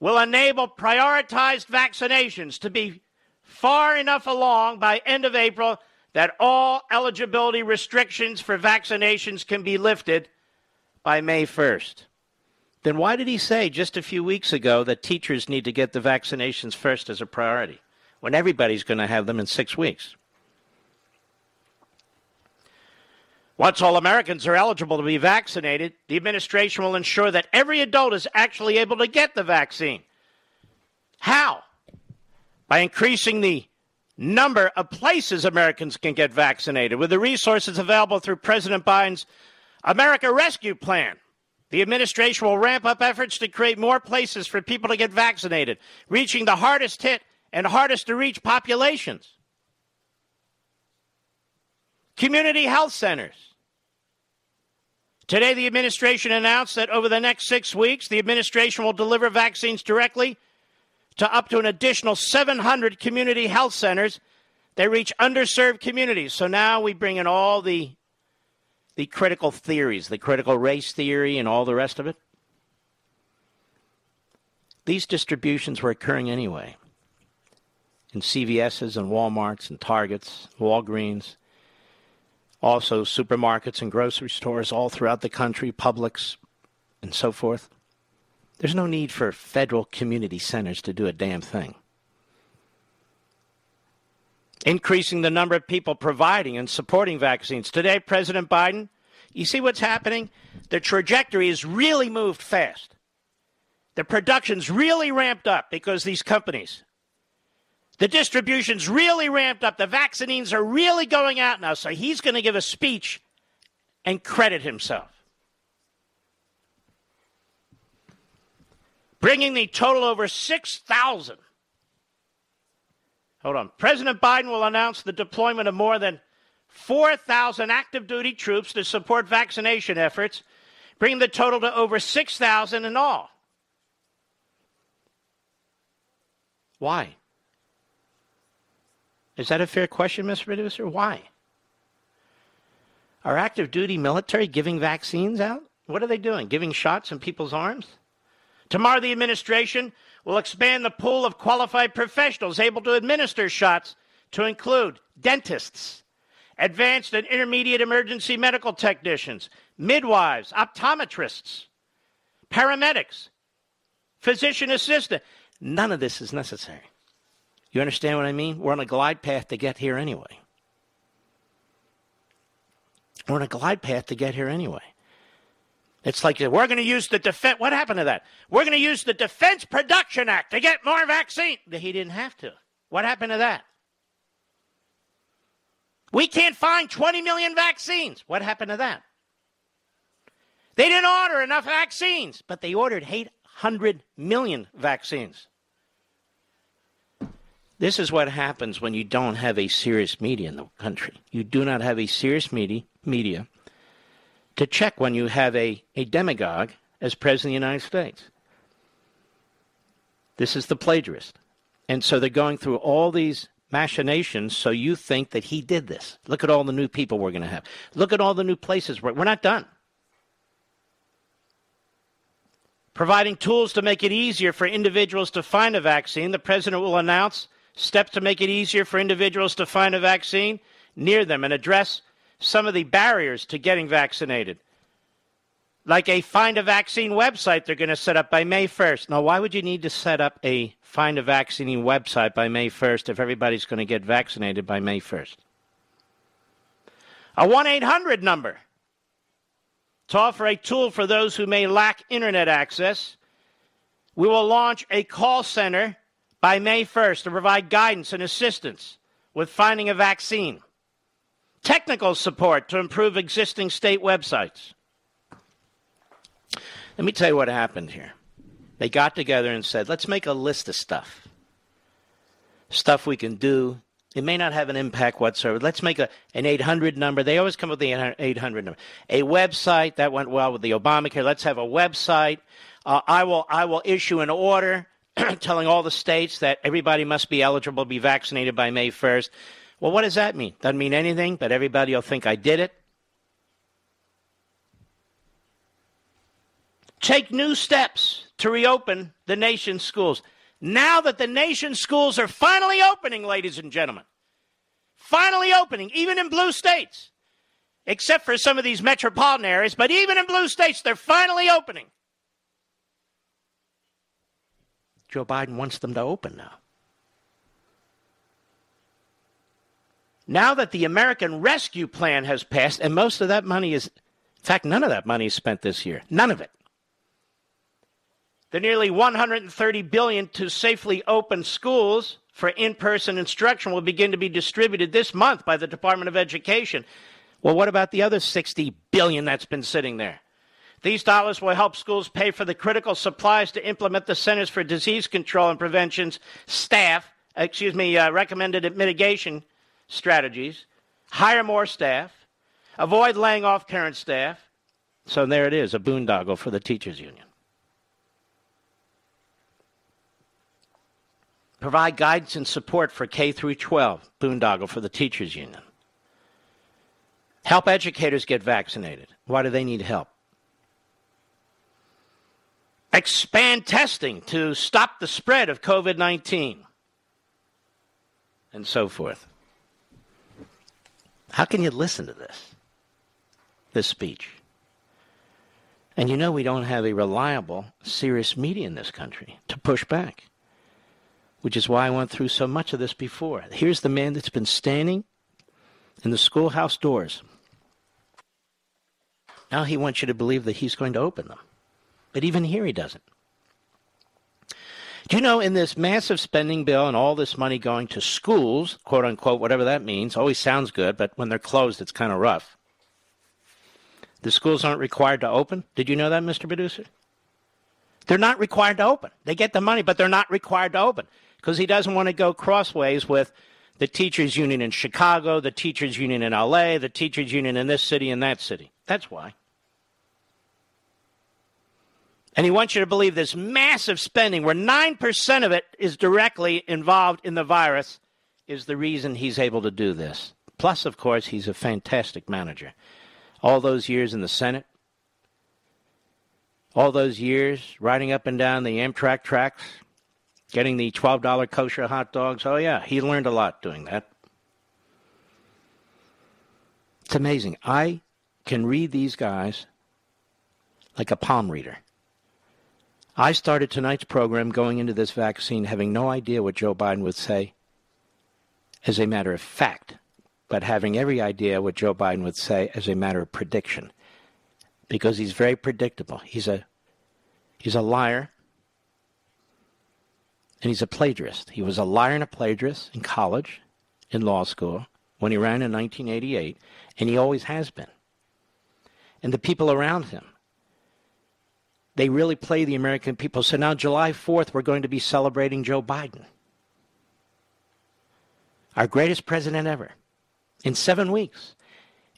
will enable prioritized vaccinations to be far enough along by end of April that all eligibility restrictions for vaccinations can be lifted by May 1st. Then why did he say just a few weeks ago that teachers need to get the vaccinations first as a priority when everybody's going to have them in 6 weeks? Once all Americans are eligible to be vaccinated, the administration will ensure that every adult is actually able to get the vaccine. How? By increasing the number of places Americans can get vaccinated with the resources available through President Biden's America Rescue Plan. The administration will ramp up efforts to create more places for people to get vaccinated, reaching the hardest hit and hardest to reach populations. Community health centers. Today, the administration announced that over the next six weeks, the administration will deliver vaccines directly to up to an additional 700 community health centers that reach underserved communities. So now we bring in all the the critical theories, the critical race theory, and all the rest of it. These distributions were occurring anyway. in CVS's and Walmarts and Targets, Walgreens, also supermarkets and grocery stores all throughout the country, Publix, and so forth. There's no need for federal community centers to do a damn thing. Increasing the number of people providing and supporting vaccines. Today, President Biden, you see what's happening? The trajectory has really moved fast. The production's really ramped up because these companies the distribution's really ramped up. The vaccines are really going out now. So he's going to give a speech and credit himself. Bringing the total over 6,000. Hold on. President Biden will announce the deployment of more than 4,000 active duty troops to support vaccination efforts, bringing the total to over 6,000 in all. Why? Is that a fair question, Mr. Producer? Why? Are active duty military giving vaccines out? What are they doing? Giving shots in people's arms? Tomorrow, the administration will expand the pool of qualified professionals able to administer shots to include dentists, advanced and intermediate emergency medical technicians, midwives, optometrists, paramedics, physician assistant. None of this is necessary. You understand what I mean? We're on a glide path to get here anyway. We're on a glide path to get here anyway. It's like we're going to use the defense. What happened to that? We're going to use the Defense Production Act to get more vaccine. He didn't have to. What happened to that? We can't find 20 million vaccines. What happened to that? They didn't order enough vaccines, but they ordered 800 million vaccines. This is what happens when you don't have a serious media in the country. You do not have a serious media, media to check when you have a, a demagogue as President of the United States. This is the plagiarist. And so they're going through all these machinations so you think that he did this. Look at all the new people we're going to have. Look at all the new places. We're, we're not done. Providing tools to make it easier for individuals to find a vaccine, the president will announce steps to make it easier for individuals to find a vaccine near them and address some of the barriers to getting vaccinated. Like a find a vaccine website they're going to set up by May 1st. Now, why would you need to set up a find a vaccine website by May 1st if everybody's going to get vaccinated by May 1st? A 1 800 number to offer a tool for those who may lack internet access. We will launch a call center by May 1st to provide guidance and assistance with finding a vaccine, technical support to improve existing state websites. Let me tell you what happened here. They got together and said, let's make a list of stuff. Stuff we can do. It may not have an impact whatsoever. Let's make a, an 800 number. They always come with the 800 number. A website that went well with the Obamacare. Let's have a website. Uh, I will I will issue an order [clears throat] telling all the states that everybody must be eligible to be vaccinated by May 1st. Well, what does that mean? Doesn't mean anything, but everybody will think I did it. Take new steps to reopen the nation's schools. Now that the nation's schools are finally opening, ladies and gentlemen, finally opening, even in blue states, except for some of these metropolitan areas, but even in blue states, they're finally opening. Joe Biden wants them to open now. Now that the American Rescue Plan has passed, and most of that money is, in fact, none of that money is spent this year. None of it. The nearly 130 billion to safely open schools for in-person instruction will begin to be distributed this month by the Department of Education. Well, what about the other 60 billion that's been sitting there? These dollars will help schools pay for the critical supplies to implement the Centers for Disease Control and Prevention's staff, excuse me, uh, recommended mitigation strategies, hire more staff, avoid laying off current staff. So there it is, a boondoggle for the teachers union. Provide guidance and support for K through 12, boondoggle for the teachers union. Help educators get vaccinated. Why do they need help? expand testing to stop the spread of COVID 19. and so forth. How can you listen to this? This speech. And you know we don't have a reliable, serious media in this country to push back, which is why I went through so much of this before. Here's the man that's been standing in the schoolhouse doors. Now he wants you to believe that he's going to open them. But even here he doesn't. Do you know in this massive spending bill and all this money going to schools, quote unquote, whatever that means, always sounds good, but when they're closed, it's kind of rough. The schools aren't required to open. Did you know that, Mr. Producer? They're not required to open. They get the money, but they're not required to open because he doesn't want to go crossways with the teachers' union in Chicago, the teachers' union in LA, the teachers' union in this city and that city. That's why. And he wants you to believe this massive spending, where 9% of it is directly involved in the virus, is the reason he's able to do this. Plus, of course, he's a fantastic manager. All those years in the Senate, all those years riding up and down the Amtrak tracks, getting the $12 kosher hot dogs. Oh, yeah, he learned a lot doing that. It's amazing. I can read these guys like a palm reader. I started tonight's program going into this vaccine having no idea what Joe Biden would say as a matter of fact, but having every idea what Joe Biden would say as a matter of prediction. Because he's very predictable. He's a he's a liar and he's a plagiarist. He was a liar and a plagiarist in college, in law school, when he ran in 1988, and he always has been. And the people around him they really play the American people. So now, July 4th, we're going to be celebrating Joe Biden, our greatest president ever, in seven weeks.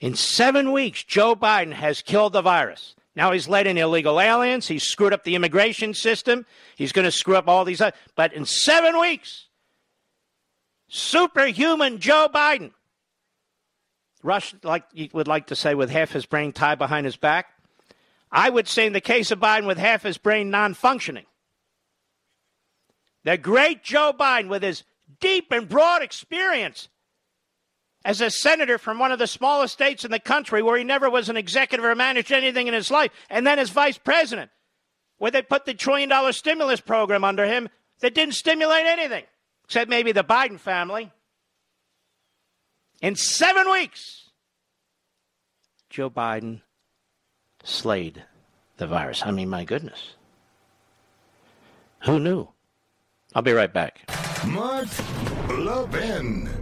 In seven weeks, Joe Biden has killed the virus. Now he's let in illegal aliens. He's screwed up the immigration system. He's going to screw up all these. Other, but in seven weeks, superhuman Joe Biden. Rush, like you would like to say, with half his brain tied behind his back. I would say, in the case of Biden, with half his brain non functioning. The great Joe Biden, with his deep and broad experience as a senator from one of the smallest states in the country where he never was an executive or managed anything in his life, and then as vice president, where they put the trillion dollar stimulus program under him that didn't stimulate anything, except maybe the Biden family. In seven weeks, Joe Biden slayed the virus. I mean, my goodness. Who knew? I'll be right back. Mark Levin.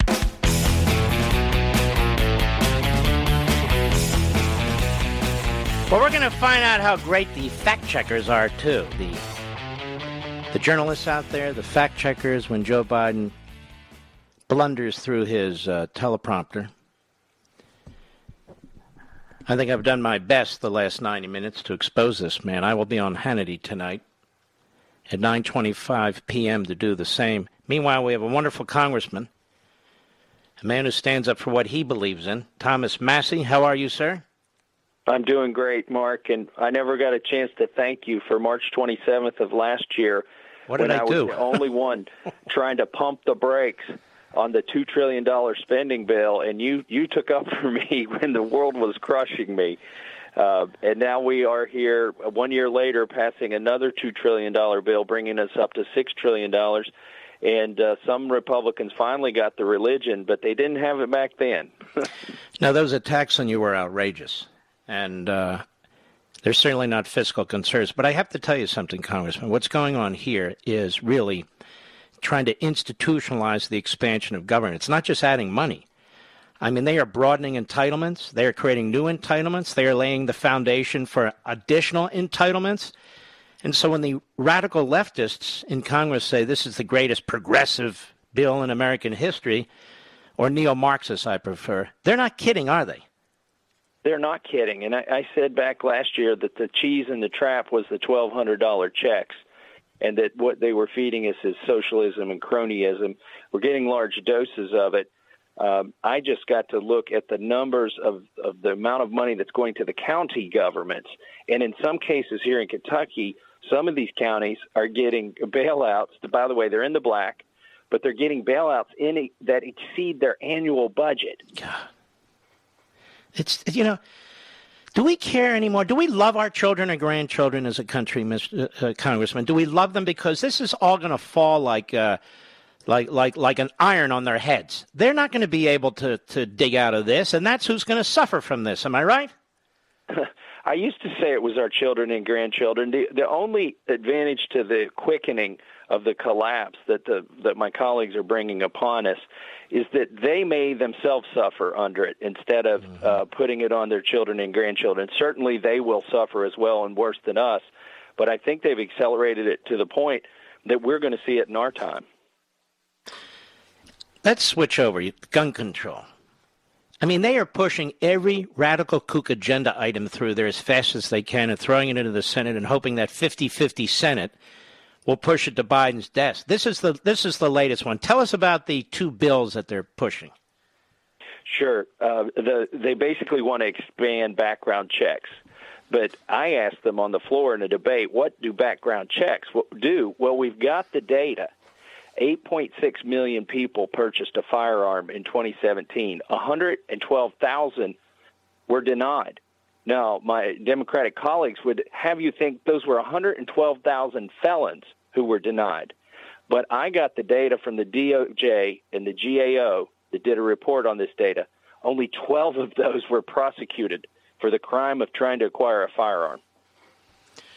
Well, we're going to find out how great the fact checkers are, too. The, the journalists out there, the fact checkers, when Joe Biden blunders through his uh, teleprompter. I think I've done my best the last 90 minutes to expose this man. I will be on Hannity tonight at 9:25 p.m. to do the same. Meanwhile, we have a wonderful congressman, a man who stands up for what he believes in. Thomas Massie, how are you, sir? I'm doing great, Mark, and I never got a chance to thank you for March 27th of last year What did when I was the only one [laughs] trying to pump the brakes on the two trillion dollar spending bill, and you you took up for [laughs] me when the world was crushing me. Uh, and now we are here one year later passing another $2 trillion bill, bringing us up to $6 trillion. And uh, some Republicans finally got the religion, but they didn't have it back then. [laughs] now, those attacks on you were outrageous. And uh, they're certainly not fiscal concerns. But I have to tell you something, Congressman. What's going on here is really trying to institutionalize the expansion of government. It's not just adding money. I mean, they are broadening entitlements. They are creating new entitlements. They are laying the foundation for additional entitlements. And so when the radical leftists in Congress say this is the greatest progressive bill in American history, or neo Marxists, I prefer, they're not kidding, are they? They're not kidding. And I, I said back last year that the cheese in the trap was the $1,200 checks and that what they were feeding us is socialism and cronyism. We're getting large doses of it. Um, I just got to look at the numbers of, of the amount of money that's going to the county governments. And in some cases here in Kentucky, some of these counties are getting bailouts. By the way, they're in the black, but they're getting bailouts in that exceed their annual budget. God. It's, you know, do we care anymore? Do we love our children and grandchildren as a country, Mr. Uh, uh, Congressman? Do we love them because this is all going to fall like, uh, like, like, like an iron on their heads? They're not going to be able to, to dig out of this, and that's who's going to suffer from this. Am I right? [laughs] I used to say it was our children and grandchildren. The, the only advantage to the quickening of the collapse that the that my colleagues are bringing upon us is that they may themselves suffer under it instead of mm-hmm. uh, putting it on their children and grandchildren. Certainly, they will suffer as well and worse than us. But I think they've accelerated it to the point that we're going to see it in our time. Let's switch over. Gun control. I mean, they are pushing every radical kook agenda item through there as fast as they can and throwing it into the Senate and hoping that 50 50 Senate will push it to Biden's desk. This is the this is the latest one. Tell us about the two bills that they're pushing. Sure. Uh, the, they basically want to expand background checks. But I asked them on the floor in a debate, what do background checks do? Well, we've got the data. 8.6 million people purchased a firearm in 2017. 112,000 were denied. Now, my Democratic colleagues would have you think those were 112,000 felons who were denied. But I got the data from the DOJ and the GAO that did a report on this data. Only 12 of those were prosecuted for the crime of trying to acquire a firearm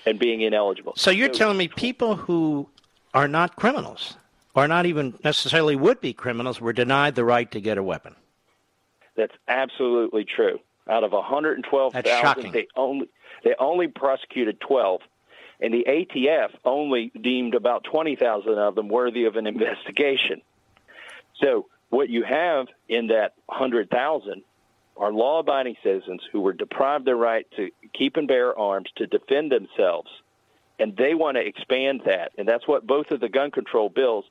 and being ineligible. So you're so, telling me people who are not criminals or not even necessarily would be criminals were denied the right to get a weapon. That's absolutely true. Out of 112,000, they only they only prosecuted 12, and the ATF only deemed about 20,000 of them worthy of an investigation. So what you have in that 100,000 are law-abiding citizens who were deprived their right to keep and bear arms to defend themselves, and they want to expand that, and that's what both of the gun control bills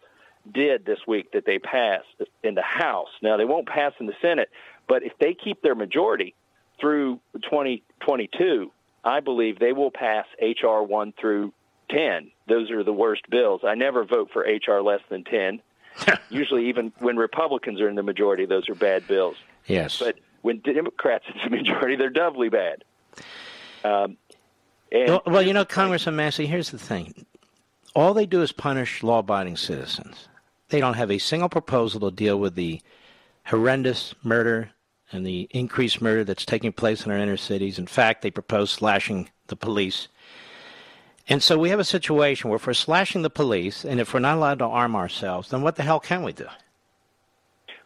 did this week that they passed in the House. Now they won't pass in the Senate, but if they keep their majority through 2022, I believe they will pass HR 1 through 10. Those are the worst bills. I never vote for HR less than 10. [laughs] Usually, even when Republicans are in the majority, those are bad bills. Yes. But when Democrats are in the majority, they're doubly bad. Um, well, well, you know, Congressman Massie, here's the thing. All they do is punish law abiding citizens. They don't have a single proposal to deal with the horrendous murder and the increased murder that's taking place in our inner cities. In fact, they propose slashing the police. And so we have a situation where if we're slashing the police and if we're not allowed to arm ourselves, then what the hell can we do?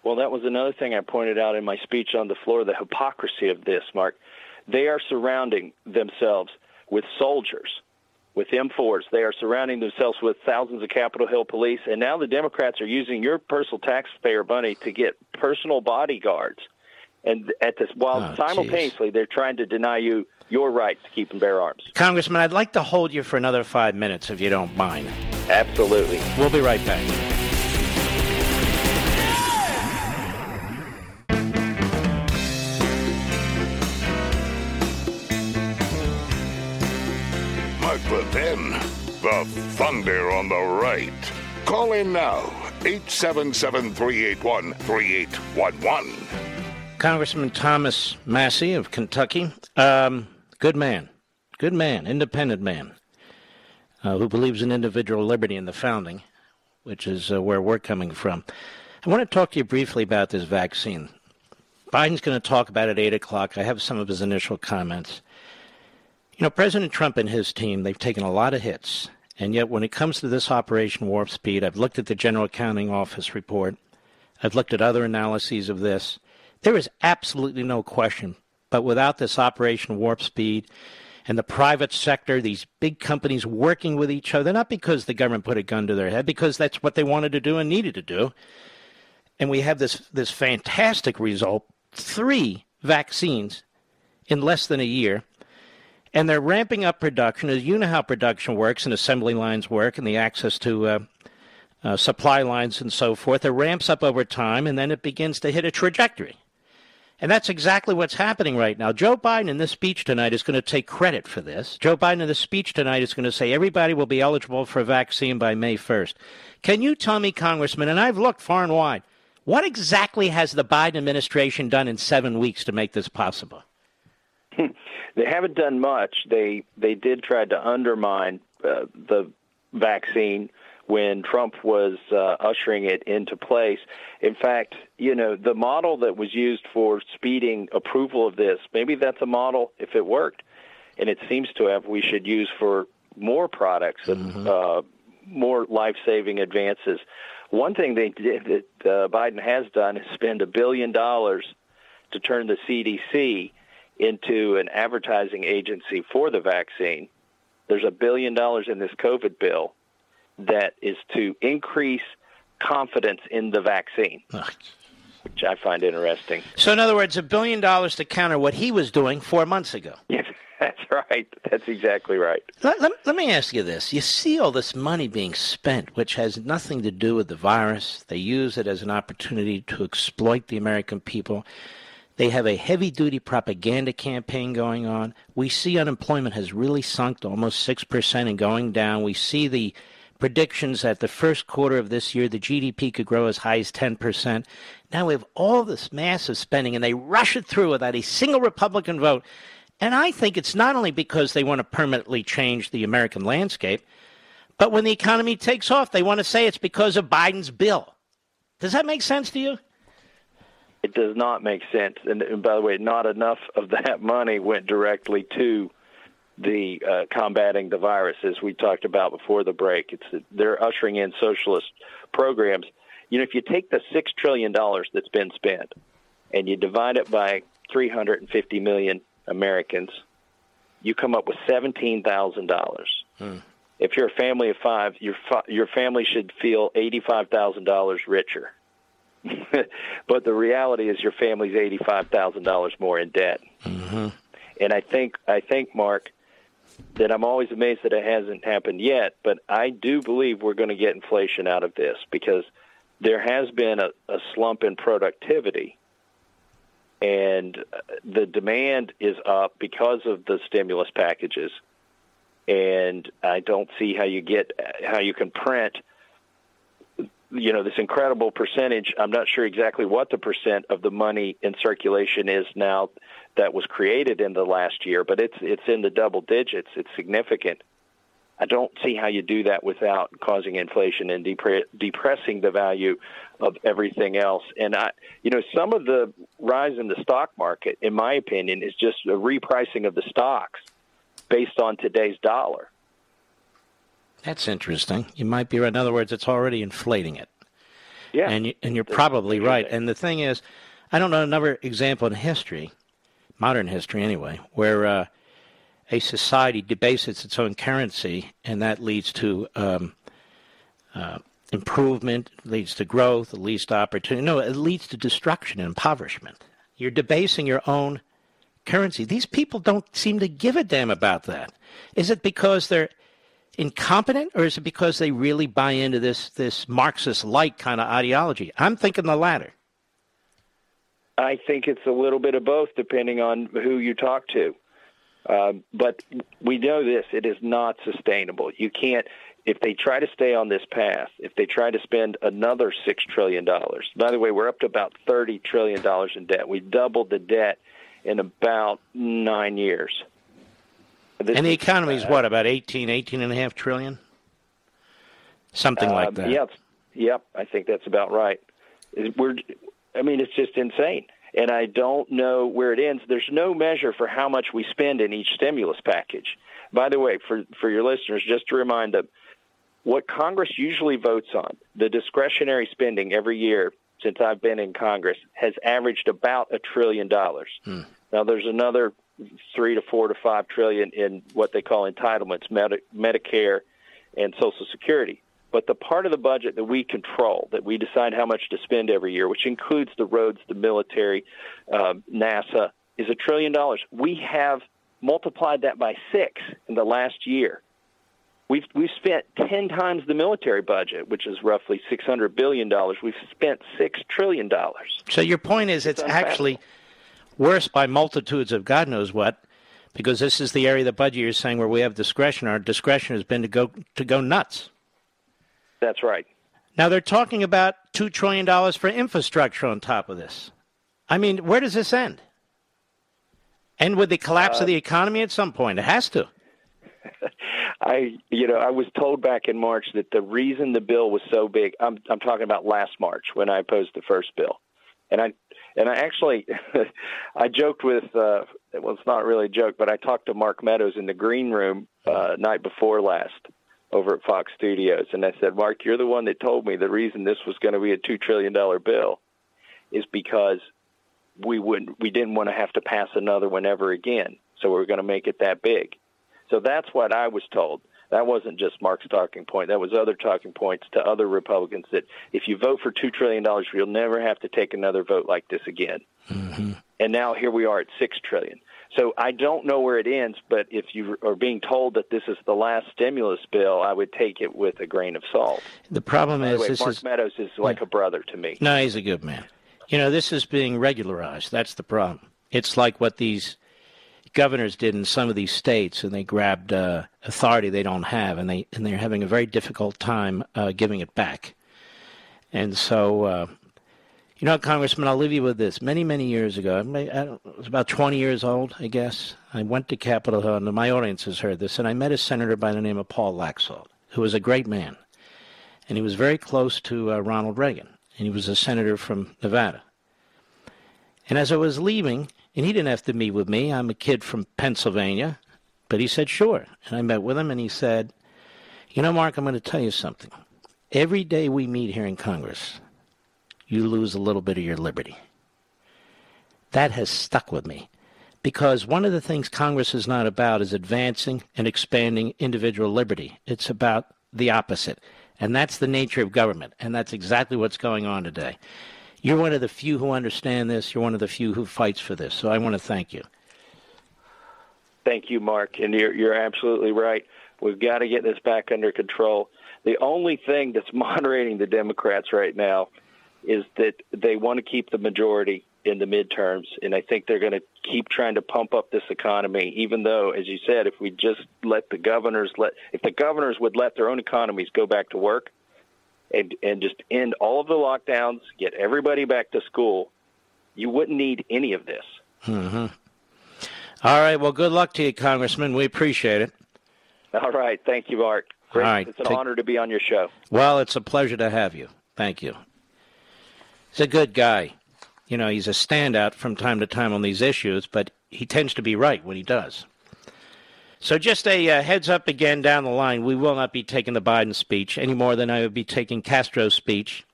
Well, that was another thing I pointed out in my speech on the floor the hypocrisy of this, Mark. They are surrounding themselves with soldiers with M4s. They are surrounding themselves with thousands of Capitol Hill police, and now the Democrats are using your personal taxpayer money to get personal bodyguards. And at this, while oh, simultaneously geez. they're trying to deny you your rights to keep and bear arms. Congressman, I'd like to hold you for another five minutes if you don't mind. Absolutely. We'll be right back. Mark Levin, the Thunder on the right. Call in now, 877 381 3811. Congressman Thomas Massie of Kentucky. Um, good man. Good man. Independent man. Uh, who believes in individual liberty in the founding, which is uh, where we're coming from. I want to talk to you briefly about this vaccine. Biden's going to talk about it at 8 o'clock. I have some of his initial comments. You know, President Trump and his team, they've taken a lot of hits. And yet, when it comes to this Operation Warp Speed, I've looked at the General Accounting Office report. I've looked at other analyses of this. There is absolutely no question. But without this Operation Warp Speed and the private sector, these big companies working with each other, not because the government put a gun to their head, because that's what they wanted to do and needed to do. And we have this, this fantastic result three vaccines in less than a year and they're ramping up production. As you know how production works and assembly lines work, and the access to uh, uh, supply lines and so forth. It ramps up over time, and then it begins to hit a trajectory. And that's exactly what's happening right now. Joe Biden in this speech tonight is going to take credit for this. Joe Biden in this speech tonight is going to say everybody will be eligible for a vaccine by May 1st. Can you tell me, Congressman, and I've looked far and wide, what exactly has the Biden administration done in seven weeks to make this possible? [laughs] They haven't done much. They they did try to undermine uh, the vaccine when Trump was uh, ushering it into place. In fact, you know, the model that was used for speeding approval of this, maybe that's a model if it worked, and it seems to have we should use for more products and mm-hmm. uh, more life-saving advances. One thing they did that uh, Biden has done is spend a billion dollars to turn the CDC into an advertising agency for the vaccine. There's a billion dollars in this COVID bill that is to increase confidence in the vaccine, which I find interesting. So, in other words, a billion dollars to counter what he was doing four months ago. Yes, [laughs] that's right. That's exactly right. Let, let, let me ask you this. You see all this money being spent, which has nothing to do with the virus. They use it as an opportunity to exploit the American people. They have a heavy duty propaganda campaign going on. We see unemployment has really sunk to almost 6% and going down. We see the predictions that the first quarter of this year, the GDP could grow as high as 10%. Now we have all this massive spending, and they rush it through without a single Republican vote. And I think it's not only because they want to permanently change the American landscape, but when the economy takes off, they want to say it's because of Biden's bill. Does that make sense to you? it does not make sense. And, by the way, not enough of that money went directly to the uh, combating the virus, as we talked about before the break. It's they're ushering in socialist programs. You know, if you take the six trillion dollars that's been spent and you divide it by 350 million Americans, you come up with seventeen thousand dollars. Hmm. If you're a family of five, your your family should feel eighty-five thousand dollars richer. [laughs] but the reality is your family's eighty-five thousand dollars more in debt. Mm-hmm. And I think I think Mark that I'm always amazed that it hasn't happened yet. But I do believe we're going to get inflation out of this because there has been a, a slump in productivity, and uh, the demand is up because of the stimulus packages. And I don't see how you get uh, how you can print you know this incredible percentage i'm not sure exactly what the percent of the money in circulation is now that was created in the last year but it's it's in the double digits it's significant i don't see how you do that without causing inflation and depre- depressing the value of everything else and i you know some of the rise in the stock market in my opinion is just a repricing of the stocks based on today's dollar that's interesting. You might be right. In other words, it's already inflating it. Yeah. And, you, and you're probably right. And the thing is, I don't know another example in history, modern history anyway, where uh, a society debases its own currency, and that leads to um, uh, improvement, leads to growth, leads to opportunity. No, it leads to destruction and impoverishment. You're debasing your own currency. These people don't seem to give a damn about that. Is it because they're incompetent, or is it because they really buy into this this Marxist like kind of ideology? I'm thinking the latter. I think it's a little bit of both, depending on who you talk to. Um, but we know this: it is not sustainable. You can't. if they try to stay on this path, if they try to spend another six trillion dollars, by the way, we're up to about thirty trillion dollars in debt. We doubled the debt in about nine years. This and the economy is what about 18, 18 and a half trillion, something uh, like that. Yep, yep. I think that's about right. We're, I mean, it's just insane and I don't know where it ends. There's no measure for how much we spend in each stimulus package. By the way, for, for your listeners, just to remind them, what Congress usually votes on, the discretionary spending every year since I've been in Congress, has averaged about a trillion dollars. Hmm. Now, there's another three to four to five trillion in what they call entitlements, Medi- Medicare and Social Security. But the part of the budget that we control, that we decide how much to spend every year, which includes the roads, the military, um, NASA, is a trillion dollars. We have multiplied that by six in the last year. We've we've spent ten times the military budget, which is roughly six hundred billion dollars. We've spent six trillion dollars. So your point is, it's, it's actually worse by multitudes of God knows what, because this is the area of the budget you're saying where we have discretion. Our discretion has been to go to go nuts. That's right. Now they're talking about $2 trillion for infrastructure on top of this. I mean, where does this end? And with the collapse uh, of the economy at some point. It has to. [laughs] I, you know, I was told back in March that the reason the bill was so big. I'm, I'm talking about last March when I opposed the first bill, and I, and I actually, [laughs] I joked with. Uh, well, it's not really a joke, but I talked to Mark Meadows in the green room uh, night before last, over at Fox Studios, and I said, Mark, you're the one that told me the reason this was going to be a two trillion dollar bill is because we wouldn't, we didn't want to have to pass another one ever again, so we were going to make it that big. So that's what I was told. That wasn't just Mark's talking point. That was other talking points to other Republicans that if you vote for two trillion dollars, you'll never have to take another vote like this again. Mm-hmm. And now here we are at six trillion. So I don't know where it ends, but if you are being told that this is the last stimulus bill, I would take it with a grain of salt. The problem By is, the way, this Mark is, Meadows is like yeah. a brother to me. No, he's a good man. You know, this is being regularized. That's the problem. It's like what these governors did in some of these states, and they grabbed uh, authority they don't have, and they and they're having a very difficult time uh, giving it back. And so, uh, you know, Congressman, I'll leave you with this. Many, many years ago, I, was about 20 years old, I guess. I went to Capitol Hill, and my audience has heard this, and I met a senator by the name of Paul Laxalt, who was a great man. And he was very close to uh, Ronald Reagan, and he was a senator from Nevada. And as I was leaving, and he didn't have to meet with me, I'm a kid from Pennsylvania, but he said, sure. And I met with him, and he said, You know, Mark, I'm going to tell you something. Every day we meet here in Congress, you lose a little bit of your liberty. That has stuck with me because one of the things Congress is not about is advancing and expanding individual liberty. It's about the opposite. And that's the nature of government. And that's exactly what's going on today. You're one of the few who understand this. You're one of the few who fights for this. So I want to thank you. Thank you, Mark. And you're, you're absolutely right. We've got to get this back under control. The only thing that's [laughs] moderating the Democrats right now is that they want to keep the majority in the midterms, and I think they're going to keep trying to pump up this economy. Even though, as you said, if we just let the governors let, if the governors would let their own economies go back to work, and and just end all of the lockdowns, get everybody back to school, you wouldn't need any of this. Mm-hmm. All right. Well, good luck to you, Congressman. We appreciate it. All right. Thank you, Mark. Great. All right. It's an Take... honor to be on your show. Well, it's a pleasure to have you. Thank you. He's a good guy. You know, he's a standout from time to time on these issues, but he tends to be right when he does. So, just a uh, heads up again down the line, we will not be taking the Biden speech any more than I would be taking Castro's speech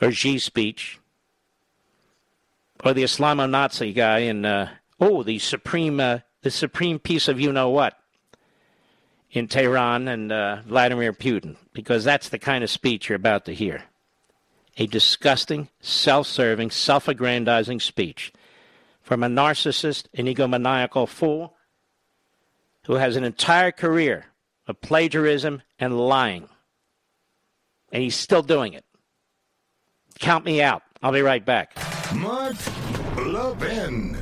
or Xi's speech or the Islamo Nazi guy and, uh, oh, the supreme, uh, the supreme piece of you know what in Tehran and uh, Vladimir Putin, because that's the kind of speech you're about to hear a disgusting, self serving, self aggrandizing speech from a narcissist and egomaniacal fool who has an entire career of plagiarism and lying. And he's still doing it. Count me out. I'll be right back. Mark Levin.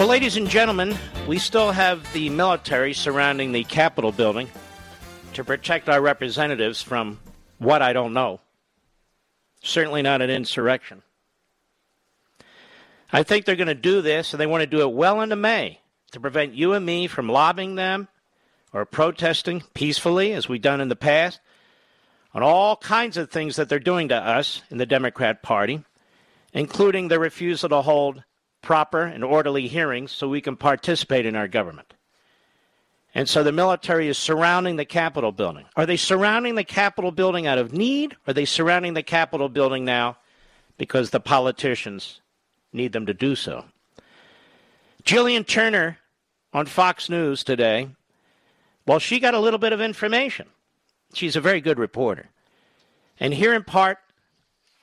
Well, ladies and gentlemen, we still have the military surrounding the Capitol building to protect our representatives from what I don't know. Certainly not an insurrection. I think they're going to do this, and they want to do it well into May to prevent you and me from lobbying them or protesting peacefully, as we've done in the past, on all kinds of things that they're doing to us in the Democrat Party, including the refusal to hold proper and orderly hearings so we can participate in our government. And so the military is surrounding the Capitol building. Are they surrounding the Capitol building out of need? Are they surrounding the Capitol building now because the politicians need them to do so? Gillian Turner on Fox News today, well, she got a little bit of information. She's a very good reporter. And here in part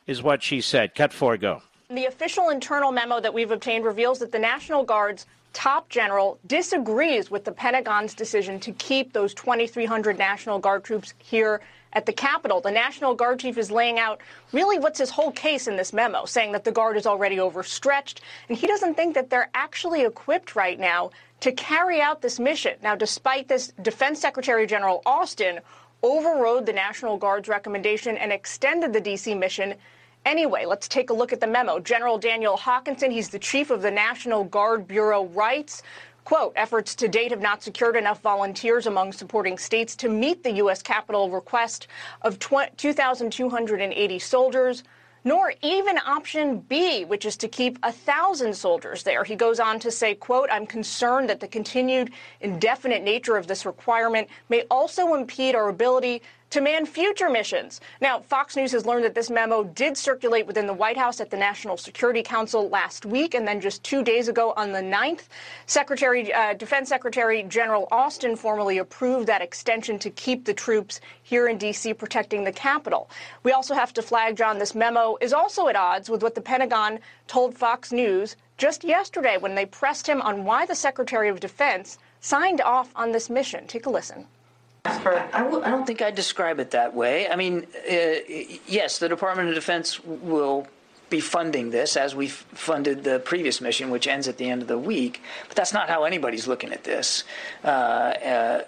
is what she said. Cut four, go. The official internal memo that we've obtained reveals that the National Guard's top general disagrees with the Pentagon's decision to keep those 2,300 National Guard troops here at the Capitol. The National Guard chief is laying out really what's his whole case in this memo, saying that the Guard is already overstretched, and he doesn't think that they're actually equipped right now to carry out this mission. Now, despite this, Defense Secretary General Austin overrode the National Guard's recommendation and extended the D.C. mission Anyway, let's take a look at the memo. General Daniel Hokanson, he's the chief of the National Guard Bureau, writes, quote, efforts to date have not secured enough volunteers among supporting states to meet the U.S. Capitol request of 2,280 soldiers nor even option B, which is to keep a thousand soldiers there. He goes on to say, quote, I'm concerned that the continued indefinite nature of this requirement may also impede our ability to man future missions. Now, Fox News has learned that this memo did circulate within the White House at the National Security Council last week, and then just two days ago on the 9th, Secretary, uh, Defense Secretary General Austin formally approved that extension to keep the troops here in D.C. protecting the Capitol. We also have to flag, John, this memo is also at odds with what the Pentagon told Fox News just yesterday when they pressed him on why the Secretary of Defense signed off on this mission. Take a listen. I w- I don't think I'd describe it that way. I mean, uh, yes, the Department of Defense will be funding this as we funded the previous mission, which ends at the end of the week. But that's not how anybody's looking at this, uh, uh,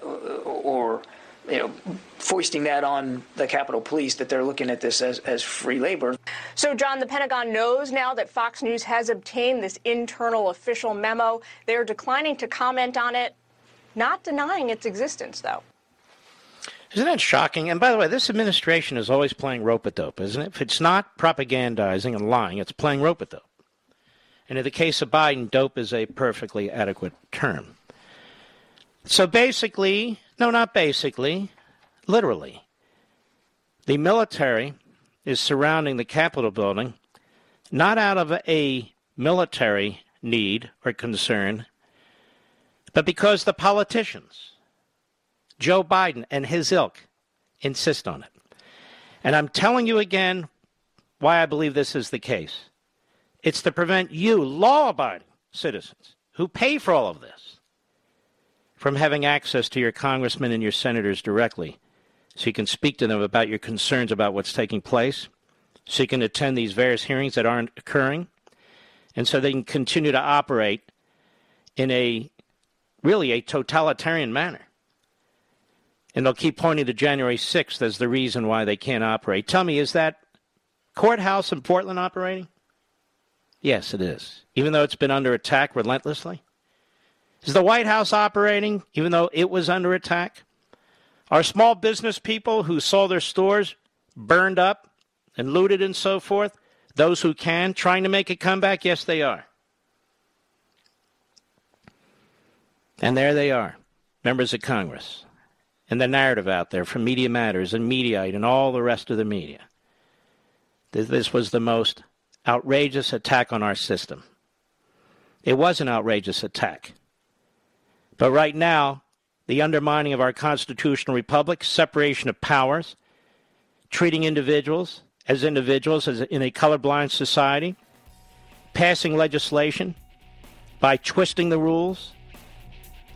or you know, foisting that on the Capitol Police that they're looking at this as, as free labor. So, John, the Pentagon knows now that Fox News has obtained this internal official memo. They're declining to comment on it, not denying its existence, though. Isn't that shocking? And by the way, this administration is always playing rope a dope, isn't it? If it's not propagandizing and lying, it's playing rope a dope. And in the case of Biden, dope is a perfectly adequate term. So basically, no, not basically, literally, the military is surrounding the Capitol building not out of a military need or concern, but because the politicians Joe Biden and his ilk insist on it. And I'm telling you again why I believe this is the case. It's to prevent you, law abiding citizens who pay for all of this, from having access to your congressmen and your senators directly so you can speak to them about your concerns about what's taking place, so you can attend these various hearings that aren't occurring, and so they can continue to operate in a really a totalitarian manner. And they'll keep pointing to January 6th as the reason why they can't operate. Tell me, is that courthouse in Portland operating? Yes, it is, even though it's been under attack relentlessly. Is the White House operating, even though it was under attack? Are small business people who saw their stores burned up and looted and so forth, those who can, trying to make a comeback? Yes, they are. And there they are, members of Congress, and the narrative out there from Media Matters and Mediaite and all the rest of the media. This was the most outrageous attack on our system. It was an outrageous attack. But right now, the undermining of our constitutional republic, separation of powers, treating individuals as individuals as in a colorblind society, passing legislation by twisting the rules,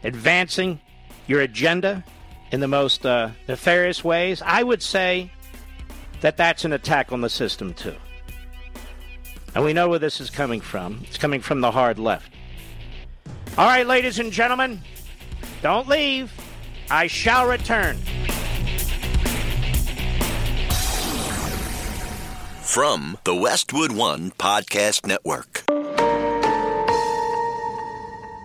advancing your agenda in the most uh, nefarious ways, I would say that that's an attack on the system too. And we know where this is coming from. It's coming from the hard left. All right, ladies and gentlemen, don't leave. I shall return. From the Westwood One Podcast Network.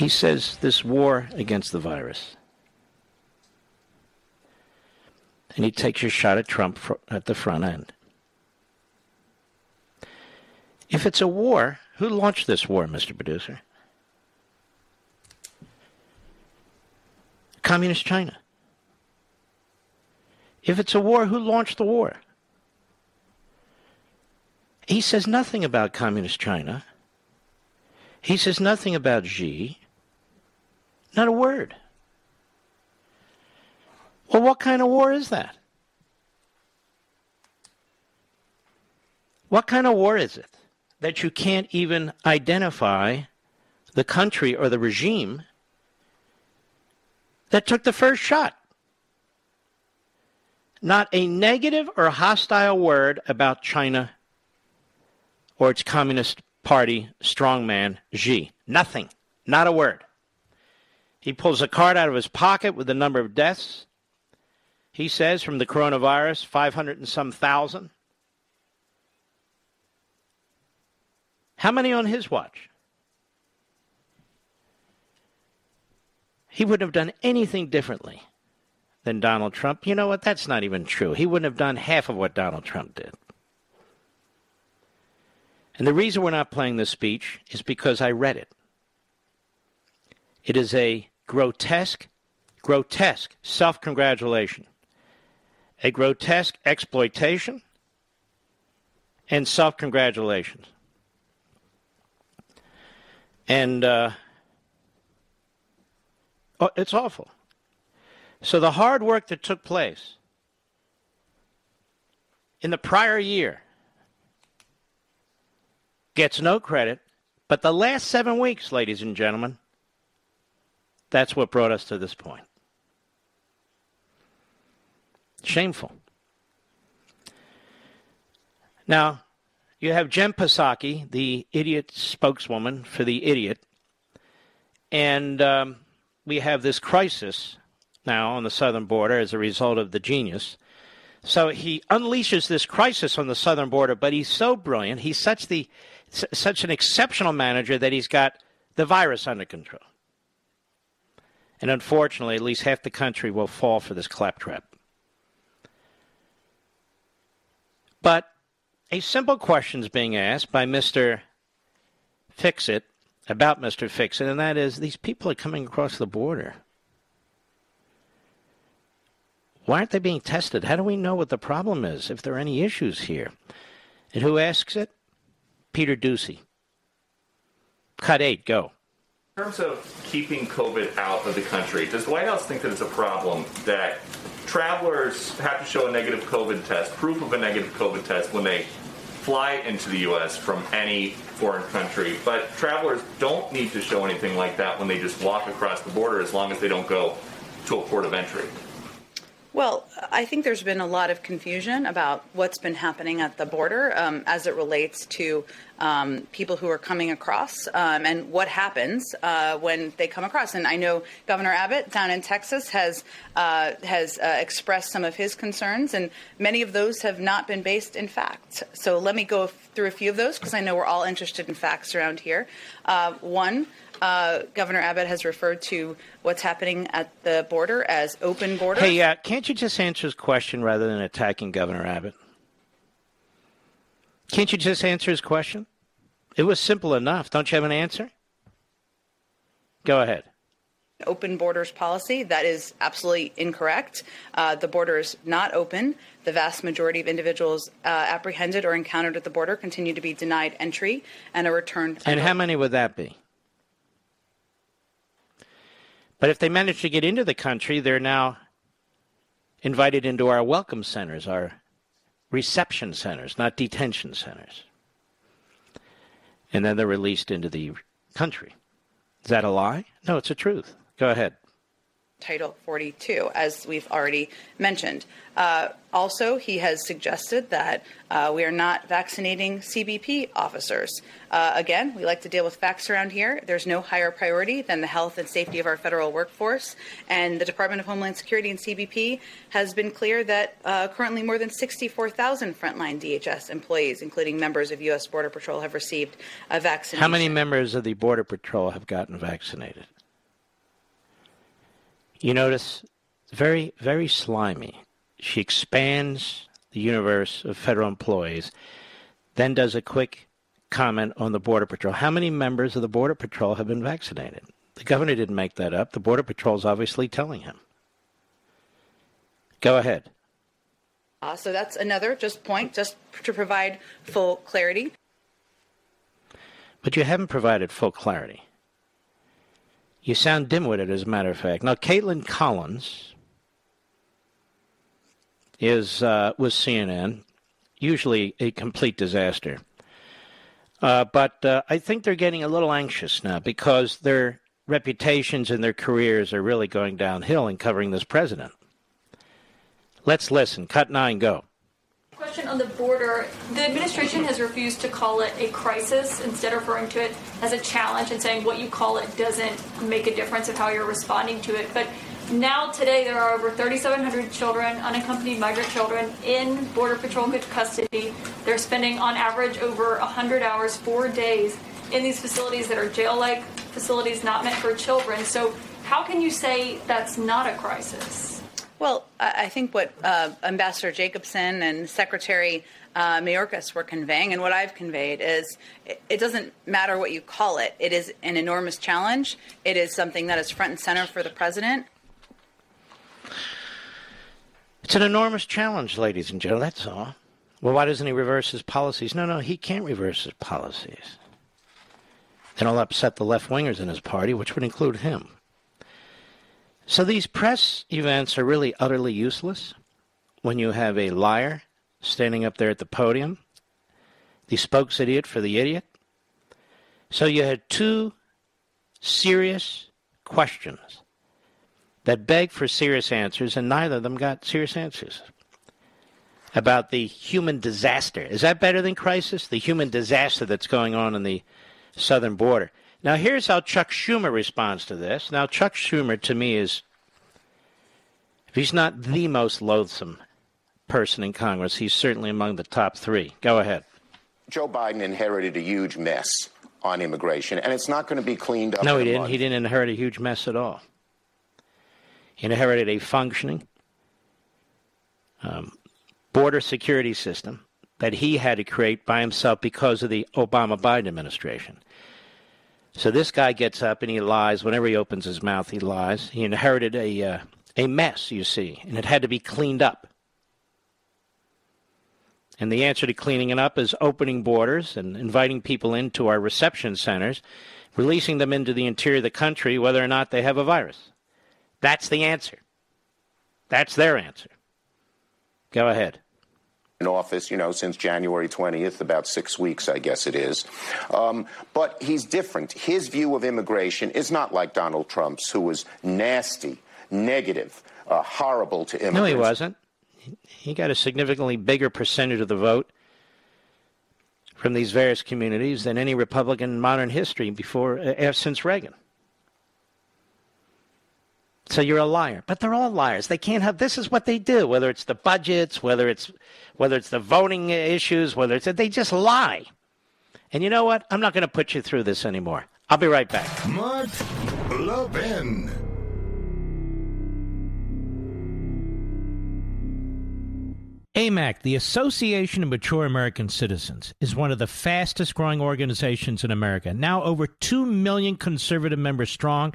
He says this war against the virus. And he takes a shot at Trump at the front end. If it's a war, who launched this war, Mr. Producer? Communist China. If it's a war, who launched the war? He says nothing about Communist China. He says nothing about Xi. Not a word. Well, what kind of war is that? What kind of war is it that you can't even identify the country or the regime that took the first shot? Not a negative or hostile word about China or its Communist Party strongman, Xi. Nothing. Not a word. He pulls a card out of his pocket with the number of deaths. He says from the coronavirus, 500 and some thousand. How many on his watch? He wouldn't have done anything differently than Donald Trump. You know what? That's not even true. He wouldn't have done half of what Donald Trump did. And the reason we're not playing this speech is because I read it. It is a grotesque, grotesque self congratulation, a grotesque exploitation, and self congratulations. And uh, oh, it's awful. So the hard work that took place in the prior year gets no credit. But the last seven weeks, ladies and gentlemen, that's what brought us to this point. Shameful. Now, you have Jen Psaki, the idiot spokeswoman for the idiot, and um, we have this crisis now on the southern border as a result of the genius So he unleashes this crisis on the southern border, but he's so brilliant. He's such the such an exceptional manager that he's got the virus under control. And unfortunately, at least half the country will fall for this claptrap. But a simple question is being asked by Mr. Fixit about Mr. Fixit, and that is these people are coming across the border. Why aren't they being tested? How do we know what the problem is, if there are any issues here? And who asks it? Peter Doocy. Cut eight, go. In terms of keeping COVID out of the country, does the White House think that it's a problem that travelers have to show a negative COVID test, proof of a negative COVID test, when they fly into the U.S. from any foreign country, but travelers don't need to show anything like that when they just walk across the border as long as they don't go to a port of entry? Well, I think there's been a lot of confusion about what's been happening at the border um, as it relates to um, people who are coming across um, and what happens uh, when they come across. And I know Governor Abbott down in Texas has uh, has uh, expressed some of his concerns, and many of those have not been based in fact. So let me go through a few of those because I know we're all interested in facts around here. Uh, one. Uh, Governor Abbott has referred to what's happening at the border as open border. Hey, uh, can't you just answer his question rather than attacking Governor Abbott? Can't you just answer his question? It was simple enough. Don't you have an answer? Go ahead. Open borders policy. That is absolutely incorrect. Uh, the border is not open. The vast majority of individuals uh, apprehended or encountered at the border continue to be denied entry and are returned. And how many would that be? But if they manage to get into the country, they're now invited into our welcome centers, our reception centers, not detention centers. And then they're released into the country. Is that a lie? No, it's a truth. Go ahead. Title 42, as we've already mentioned. Uh, also, he has suggested that uh, we are not vaccinating CBP officers. Uh, again, we like to deal with facts around here. There's no higher priority than the health and safety of our federal workforce. And the Department of Homeland Security and CBP has been clear that uh, currently more than 64,000 frontline DHS employees, including members of U.S. Border Patrol, have received a vaccination. How many members of the Border Patrol have gotten vaccinated? You notice, very, very slimy. She expands the universe of federal employees, then does a quick comment on the Border Patrol. How many members of the Border Patrol have been vaccinated? The governor didn't make that up. The Border Patrol is obviously telling him. Go ahead. Uh, so that's another just point, just to provide full clarity. But you haven't provided full clarity. You sound dim-witted, as a matter of fact. Now, Kaitlan Collins is uh, with CNN, usually a complete disaster. Uh, but uh, I think they're getting a little anxious now because their reputations and their careers are really going downhill in covering this president. Let's listen. Cut nine, go. Question on the border. The administration has refused to call it a crisis, instead referring to it as a challenge and saying what you call it doesn't make a difference of how you're responding to it. But now, today, there are over 3,700 children, unaccompanied migrant children, in Border Patrol custody. They're spending, on average, over 100 hours, four days, in these facilities that are jail like facilities not meant for children. So, how can you say that's not a crisis? Well, I think what uh, Ambassador Jacobson and Secretary uh, Mayorkas were conveying, and what I've conveyed, is it, doesn't matter what you call it. It is an enormous challenge. It is something that is front and center for the president. It's an enormous challenge, ladies and gentlemen. That's all. Well, why doesn't he reverse his policies? No, no, he can't reverse his policies. Then he'll upset the left wingers in his party, which would include him. So these press events are really utterly useless when you have a liar standing up there at the podium, the spokes idiot for the idiot. So you had two serious questions that beg for serious answers, and neither of them got serious answers. About the human disaster. Is that better than crisis? The human disaster that's going on in the southern border. Now, here's how Chuck Schumer responds to this. Now, Chuck Schumer, to me, is, if he's not the most loathsome person in Congress. He's certainly among the top three. Go ahead. Joe Biden inherited a huge mess on immigration, and it's not going to be cleaned up. No, he didn't. Month. He didn't inherit a huge mess at all. He inherited a functioning um, border security system that he had to create by himself because of the Obama Biden administration. So this guy gets up and he lies. Whenever he opens his mouth, he lies. He inherited a, uh, a mess, you see, and it had to be cleaned up. And the answer to cleaning it up is opening borders and inviting people into our reception centers, releasing them into the interior of the country whether or not they have a virus. That's the answer. That's their answer. Go ahead in office, you know, since January 20th, about six weeks, I guess it is. Um, but he's different. His view of immigration is not like Donald Trump's, who was nasty, negative, uh, horrible to immigrants. No, he wasn't. He got a significantly bigger percentage of the vote from these various communities than any Republican in modern history before, uh, since Reagan. So you're a liar. But they're all liars. They can't have this is what they do, whether it's the budgets, whether it's whether it's the voting issues, whether it's they just lie. And you know what? I'm not going to put you through this anymore. I'll be right back. Mark Levin. AMAC, the Association of Mature American Citizens, is one of the fastest growing organizations in America. Now over 2 million conservative members strong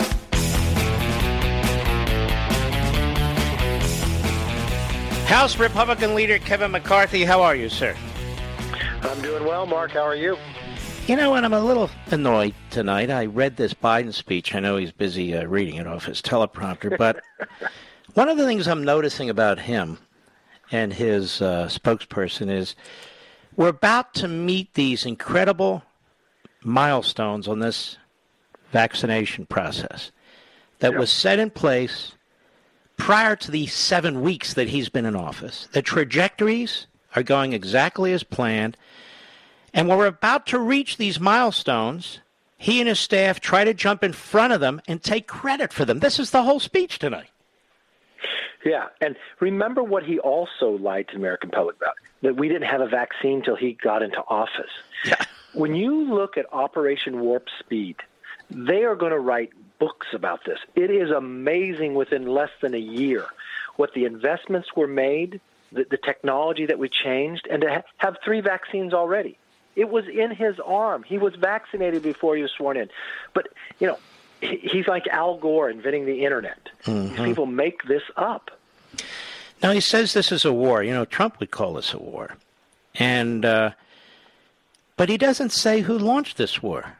House Republican leader Kevin McCarthy, how are you, sir? I'm doing well, Mark. How are you? You know what? I'm a little annoyed tonight. I read this Biden speech. I know he's busy uh, reading it off his teleprompter, but [laughs] one of the things I'm noticing about him and his uh, spokesperson is we're about to meet these incredible milestones on this vaccination process that yep. was set in place prior to the seven weeks that he's been in office. The trajectories are going exactly as planned. And when we're about to reach these milestones, he and his staff try to jump in front of them and take credit for them. This is the whole speech tonight. Yeah, and remember what he also lied to the American public about that we didn't have a vaccine until he got into office. Yeah. When you look at Operation Warp Speed, they are going to write books about this. It is amazing within less than a year what the investments were made, the, the technology that we changed, and to ha- have three vaccines already. It was in his arm. He was vaccinated before he was sworn in. But, you know, he, he's like Al Gore inventing the internet. Mm-hmm. These people make this up. Now, he says this is a war. You know, Trump would call this a war. And, uh, but he doesn't say who launched this war.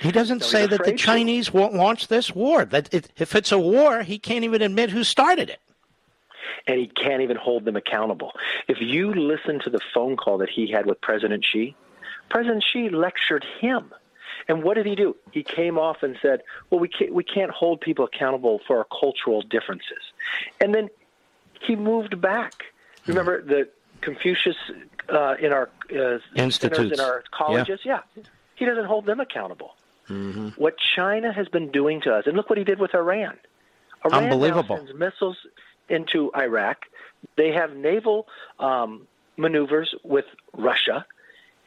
He doesn't no, say that the Chinese to. won't launch this war. That it, if it's a war, he can't even admit who started it. And he can't even hold them accountable. If you listen to the phone call that he had with President Xi, President Xi lectured him. And what did he do? He came off and said, "Well, we can't, we can't hold people accountable for our cultural differences." And then he moved back. Remember the Confucius uh, in our uh, institutes in our colleges? Yeah. yeah. He doesn't hold them accountable. Mm-hmm. What China has been doing to us, and look what he did with Iran. Iran Unbelievable. sends missiles into Iraq. They have naval um, maneuvers with Russia.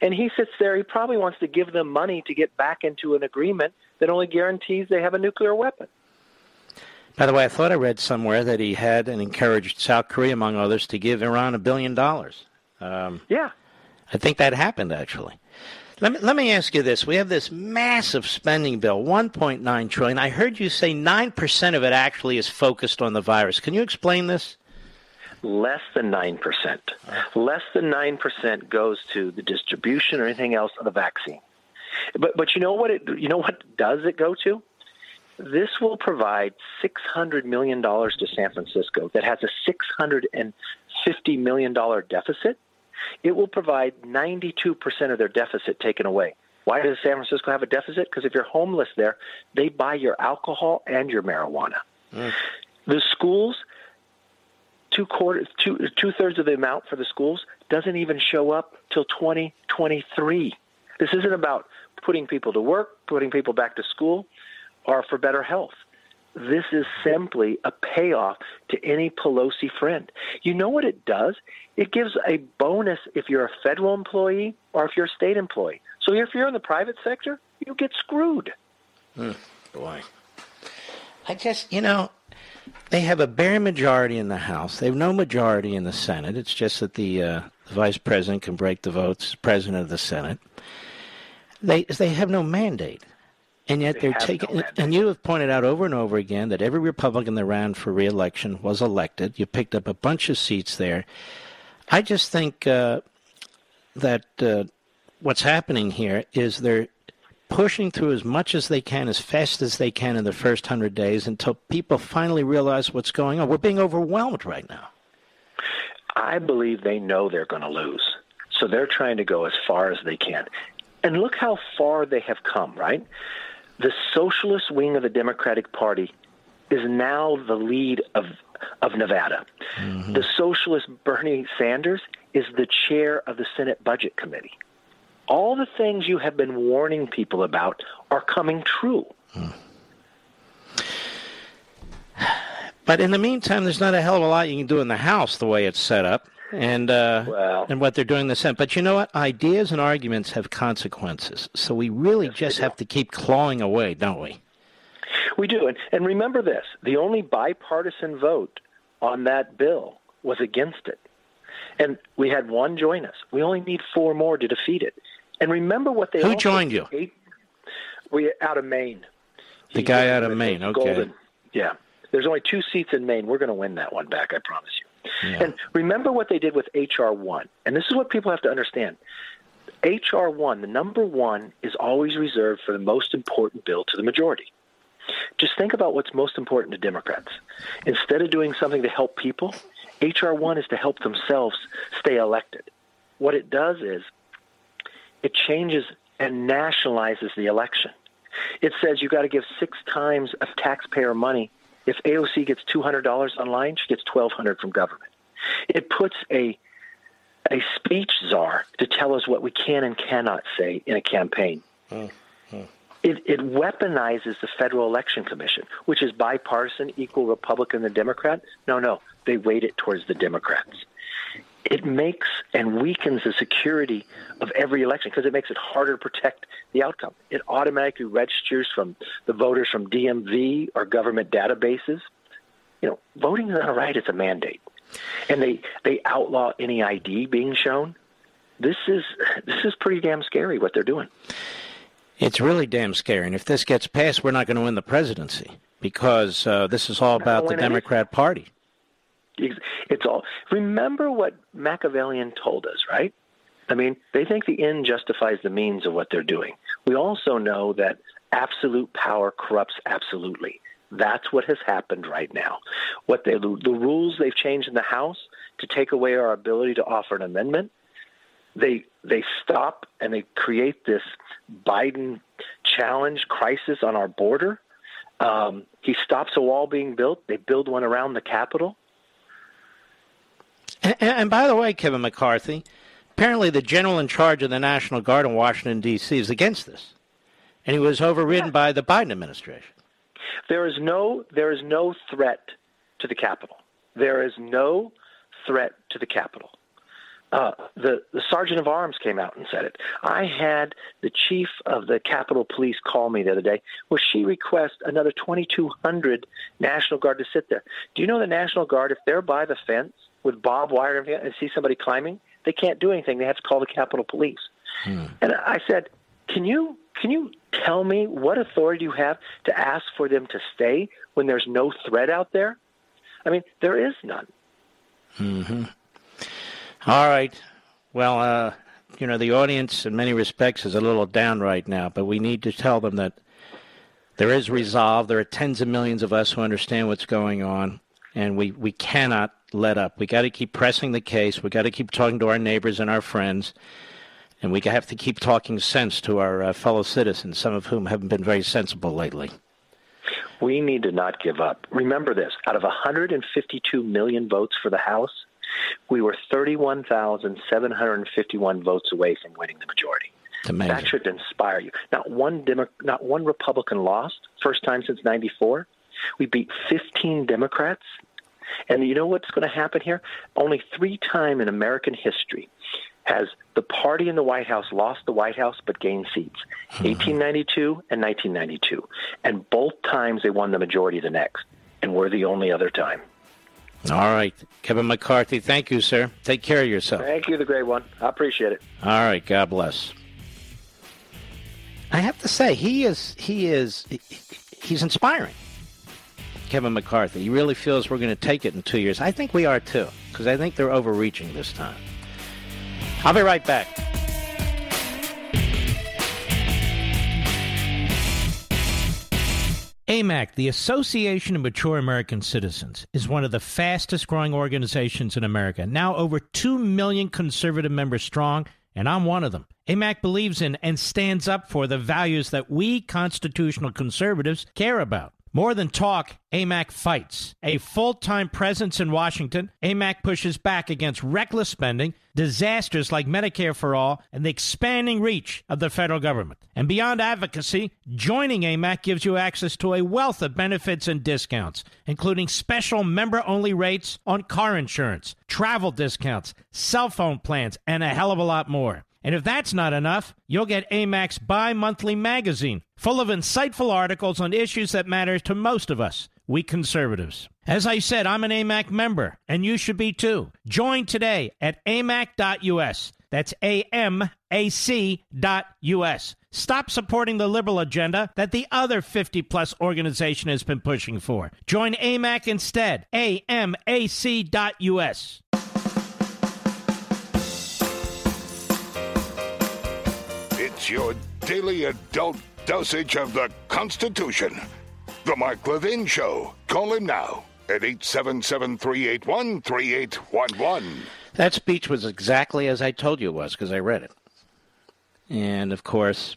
And he sits there, he probably wants to give them money to get back into an agreement that only guarantees they have a nuclear weapon. By the way, I thought I read somewhere that he had and encouraged South Korea, among others, to give Iran a billion dollars. Um, yeah. I think that happened actually. Let me, let me ask you this. We have this massive spending bill, 1.9 trillion. I heard you say 9% of it actually is focused on the virus. Can you explain this? Less than 9%. Uh-huh. Less than 9% goes to the distribution or anything else of the vaccine. But but you know what it you know what does it go to? This will provide $600 million to San Francisco that has a $650 million deficit it will provide 92% of their deficit taken away. Why does San Francisco have a deficit? Because if you're homeless there, they buy your alcohol and your marijuana. Mm. The schools, two quarters, two two thirds of the amount for the schools doesn't even show up till 2023. This isn't about putting people to work, putting people back to school, or for better health. This is simply a payoff to any Pelosi friend. You know what it does? It gives a bonus if you're a federal employee or if you're a state employee. So if you're in the private sector, you get screwed. Hmm, boy. I guess, you know, they have a bare majority in the House. They have no majority in the Senate. It's just that the, uh, the vice president can break the votes, president of the Senate. They, they have no mandate. And yet they are taking, no and you have pointed out over and over again that every Republican that ran for reelection was elected. You picked up a bunch of seats there. I just think uh, that uh, what's happening here is they're pushing through as much as they can, as fast as they can in the first hundred days until people finally realize what's going on. We're being overwhelmed right now. I believe they know they're going to lose. So they're trying to go as far as they can. And look how far they have come, right? the socialist wing of the Democratic Party is now the lead of of Nevada. Mm-hmm. The socialist Bernie Sanders is the chair of the Senate Budget Committee. All the things you have been warning people about are coming true. Mm. But in the meantime, there's not a hell of a lot you can do in the House the way it's set up and uh, well, and what they're doing in the Senate. But you know what? Ideas and arguments have consequences. So we really yes, just have to keep clawing away, don't we? We do. And, and remember this the only bipartisan vote on that bill was against it. And we had one join us. We only need four more to defeat it. And remember what they Who joined you? we out of Maine. The guy out of Maine, okay. Golden. Yeah. There's only two seats in Maine. We're going to win that one back, I promise you. Yeah. And remember what they did with HR 1. And this is what people have to understand. HR 1, the number one, is always reserved for the most important bill to the majority. Just think about what's most important to Democrats. Instead of doing something to help people, HR 1 is to help themselves stay elected. What it does is it changes and nationalizes the election. It says you got to give six times of taxpayer money if AOC gets $200 online, she gets 1200 from government. It puts a a speech czar to tell us what we can and cannot say in a campaign. Mm-hmm. It, it weaponizes the Federal Election Commission, which is bipartisan, equal Republican and Democrat. No, no, they weight it towards the Democrats it makes and weakens the security of every election because it makes it harder to protect the outcome. It automatically registers from the voters from DMV or government databases. You know, voting is not a right; it's a mandate, and they they outlaw any ID being shown. This is this is pretty damn scary what they're doing. It's really damn scary, and if this gets passed, we're not going to win the presidency because uh, this is all about the Democrat anything. Party. It's all. Remember what Machiavellian told us, right? I mean, they think the end justifies the means of what they're doing. We also know that absolute power corrupts absolutely. That's what has happened right now. What they, the, the rules they've changed in the House to take away our ability to offer an amendment, they they stop and they create this Biden challenge crisis on our border. Um, he stops a wall being built. They build one around the Capitol. And, and by the way, Kevin McCarthy, apparently the general in charge of the National Guard in Washington, D.C. is against this. And he was overridden yeah. by the Biden administration. There is no there is no threat to the Capitol. There is no threat to the Capitol. Uh, the the sergeant of arms came out and said it. I had the chief of the Capitol Police call me the other day, where she requests another 2,200 National Guard to sit there. Do you know the National Guard, if they're by the fence with barbed wire and see somebody climbing, they can't do anything. They have to call the Capitol Police. Hmm. And I said, can you can you tell me what authority you have to ask for them to stay when there's no threat out there? I mean, there is none. Hmm. All right. Well, uh, you know, the audience, in many respects, is a little down right now, but we need to tell them that there is resolve. There are tens of millions of us who understand what's going on, and we, we cannot let up. We got to keep pressing the case. We got to keep talking to our neighbors and our friends, and we have to keep talking sense to our uh, fellow citizens, some of whom haven't been very sensible lately. We need to not give up. Remember this out of 152 million votes for the House, we were 31,751 votes away from winning the majority. That should inspire you. Not one Demo- not one Republican lost. First time since '94. We beat 15 Democrats. And you know what's going to happen here? Only three times in American history has the party in the White House lost the White House but gained seats. 1892 hmm. and 1992. And both times they won the majority the next. And we're the only other time. All right. Kevin McCarthy, thank you, sir. Take care of yourself. Thank you, the great one. I appreciate it. All right. God bless. I have to say, he is, he is, he's inspiring. Kevin McCarthy. He really feels we're going to take it in two years. I think we are too, because I think they're overreaching this time. I'll be right back. AMAC, the Association of Mature American Citizens, is one of the fastest growing organizations in America, now over 2 million conservative members strong, and I'm one of them. AMAC believes in and stands up for the values that we constitutional conservatives care about. More than talk, AMAC fights. A full time presence in Washington, AMAC pushes back against reckless spending, disasters like Medicare for All, and the expanding reach of the federal government. And beyond advocacy, joining AMAC gives you access to a wealth of benefits and discounts, including special member only rates on car insurance, travel discounts, cell phone plans, and a hell of a lot more. And if that's not enough, you'll get AMAC's bi monthly magazine, full of insightful articles on issues that matter to most of us, we conservatives. As I said, I'm an AMAC member, and you should be too. Join today at amac.us. That's A-M-A-C.us. Stop supporting the liberal agenda that the other 50 plus organization has been pushing for. Join AMAC instead. A-M-A-C.us. It's your daily adult dosage of the Constitution. The Mark Levin Show. Call him now at 877 381 3811. That speech was exactly as I told you it was because I read it. And of course,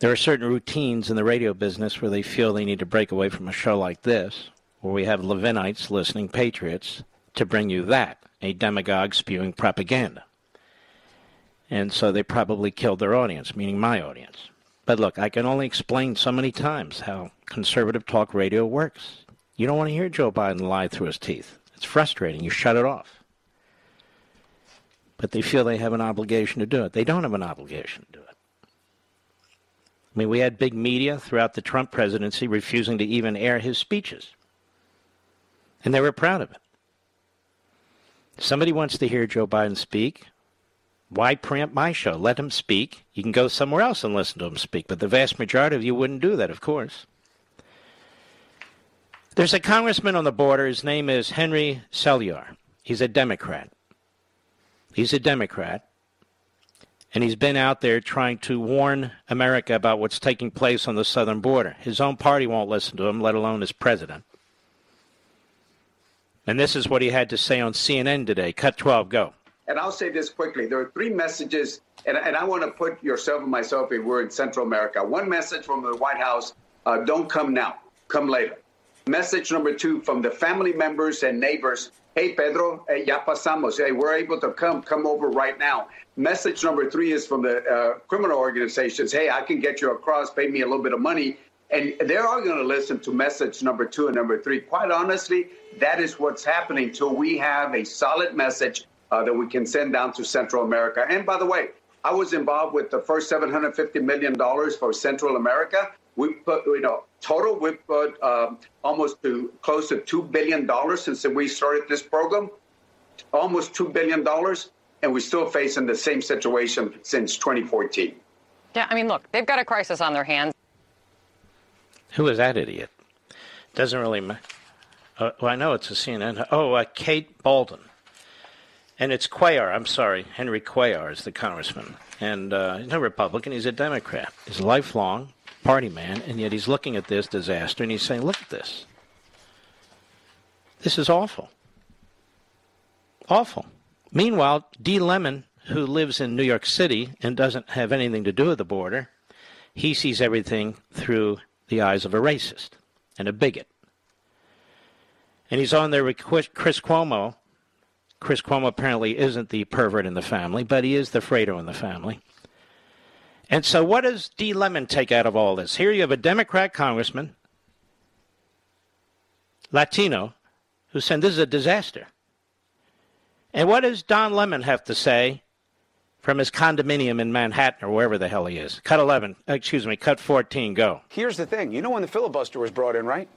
there are certain routines in the radio business where they feel they need to break away from a show like this, where we have Levinites listening patriots, to bring you that, a demagogue spewing propaganda. And so they probably killed their audience, meaning my audience. But look, I can only explain so many times how conservative talk radio works. You don't want to hear Joe Biden lie through his teeth. It's frustrating. You shut it off. But they feel they have an obligation to do it. They don't have an obligation to do it. I mean, we had big media throughout the Trump presidency refusing to even air his speeches. And they were proud of it. Somebody wants to hear Joe Biden speak, why preempt my show? Let him speak. You can go somewhere else and listen to him speak, but the vast majority of you wouldn't do that, of course. There's a congressman on the border. His name is Henry Cuellar. He's a Democrat. He's a Democrat. And he's been out there trying to warn America about what's taking place on the southern border. His own party won't listen to him, let alone his president. And this is what he had to say on CNN today. Cut 12, go. And I'll say this quickly. There are three messages, and, and I want to put yourself and myself if we're in Central America. One message from the White House uh, don't come now, come later. Message number two from the family members and neighbors hey, Pedro, hey, ya pasamos. Hey, we're able to come, come over right now. Message number three is from the uh, criminal organizations hey, I can get you across, pay me a little bit of money. And they are all going to listen to message number two and number three. Quite honestly, that is what's happening till we have a solid message uh, that we can send down to Central America. And by the way, I was involved with the first $750 million for Central America. We put, you know, total, we've put um, almost to close to $2 billion since we started this program. almost $2 billion, and we're still facing the same situation since 2014. Yeah, I mean, look, they've got a crisis on their hands. Who is that idiot? Doesn't really matter. Uh, well, I know it's a CNN. Oh, uh, Kate Bolduan. And it's Cuellar. I'm sorry. Henry Cuellar is the congressman. And uh, he's no Republican. He's a Democrat. He's a lifelong party man. And yet he's looking at this disaster and he's saying, look at this. This is awful. Awful. Meanwhile, D. Lemon, who lives in New York City and doesn't have anything to do with the border, he sees everything through the eyes of a racist and a bigot. And he's on there with Chris Cuomo. Chris Cuomo apparently isn't the pervert in the family, but he is the Fredo in the family. And so, what does D. Lemon take out of all this? Here you have a Democrat congressman, Latino, who said this is a disaster. And what does Don Lemon have to say from his condominium in Manhattan or wherever the hell he is? Cut 11, excuse me, cut 14, go. Here's the thing. You know when the filibuster was brought in, right?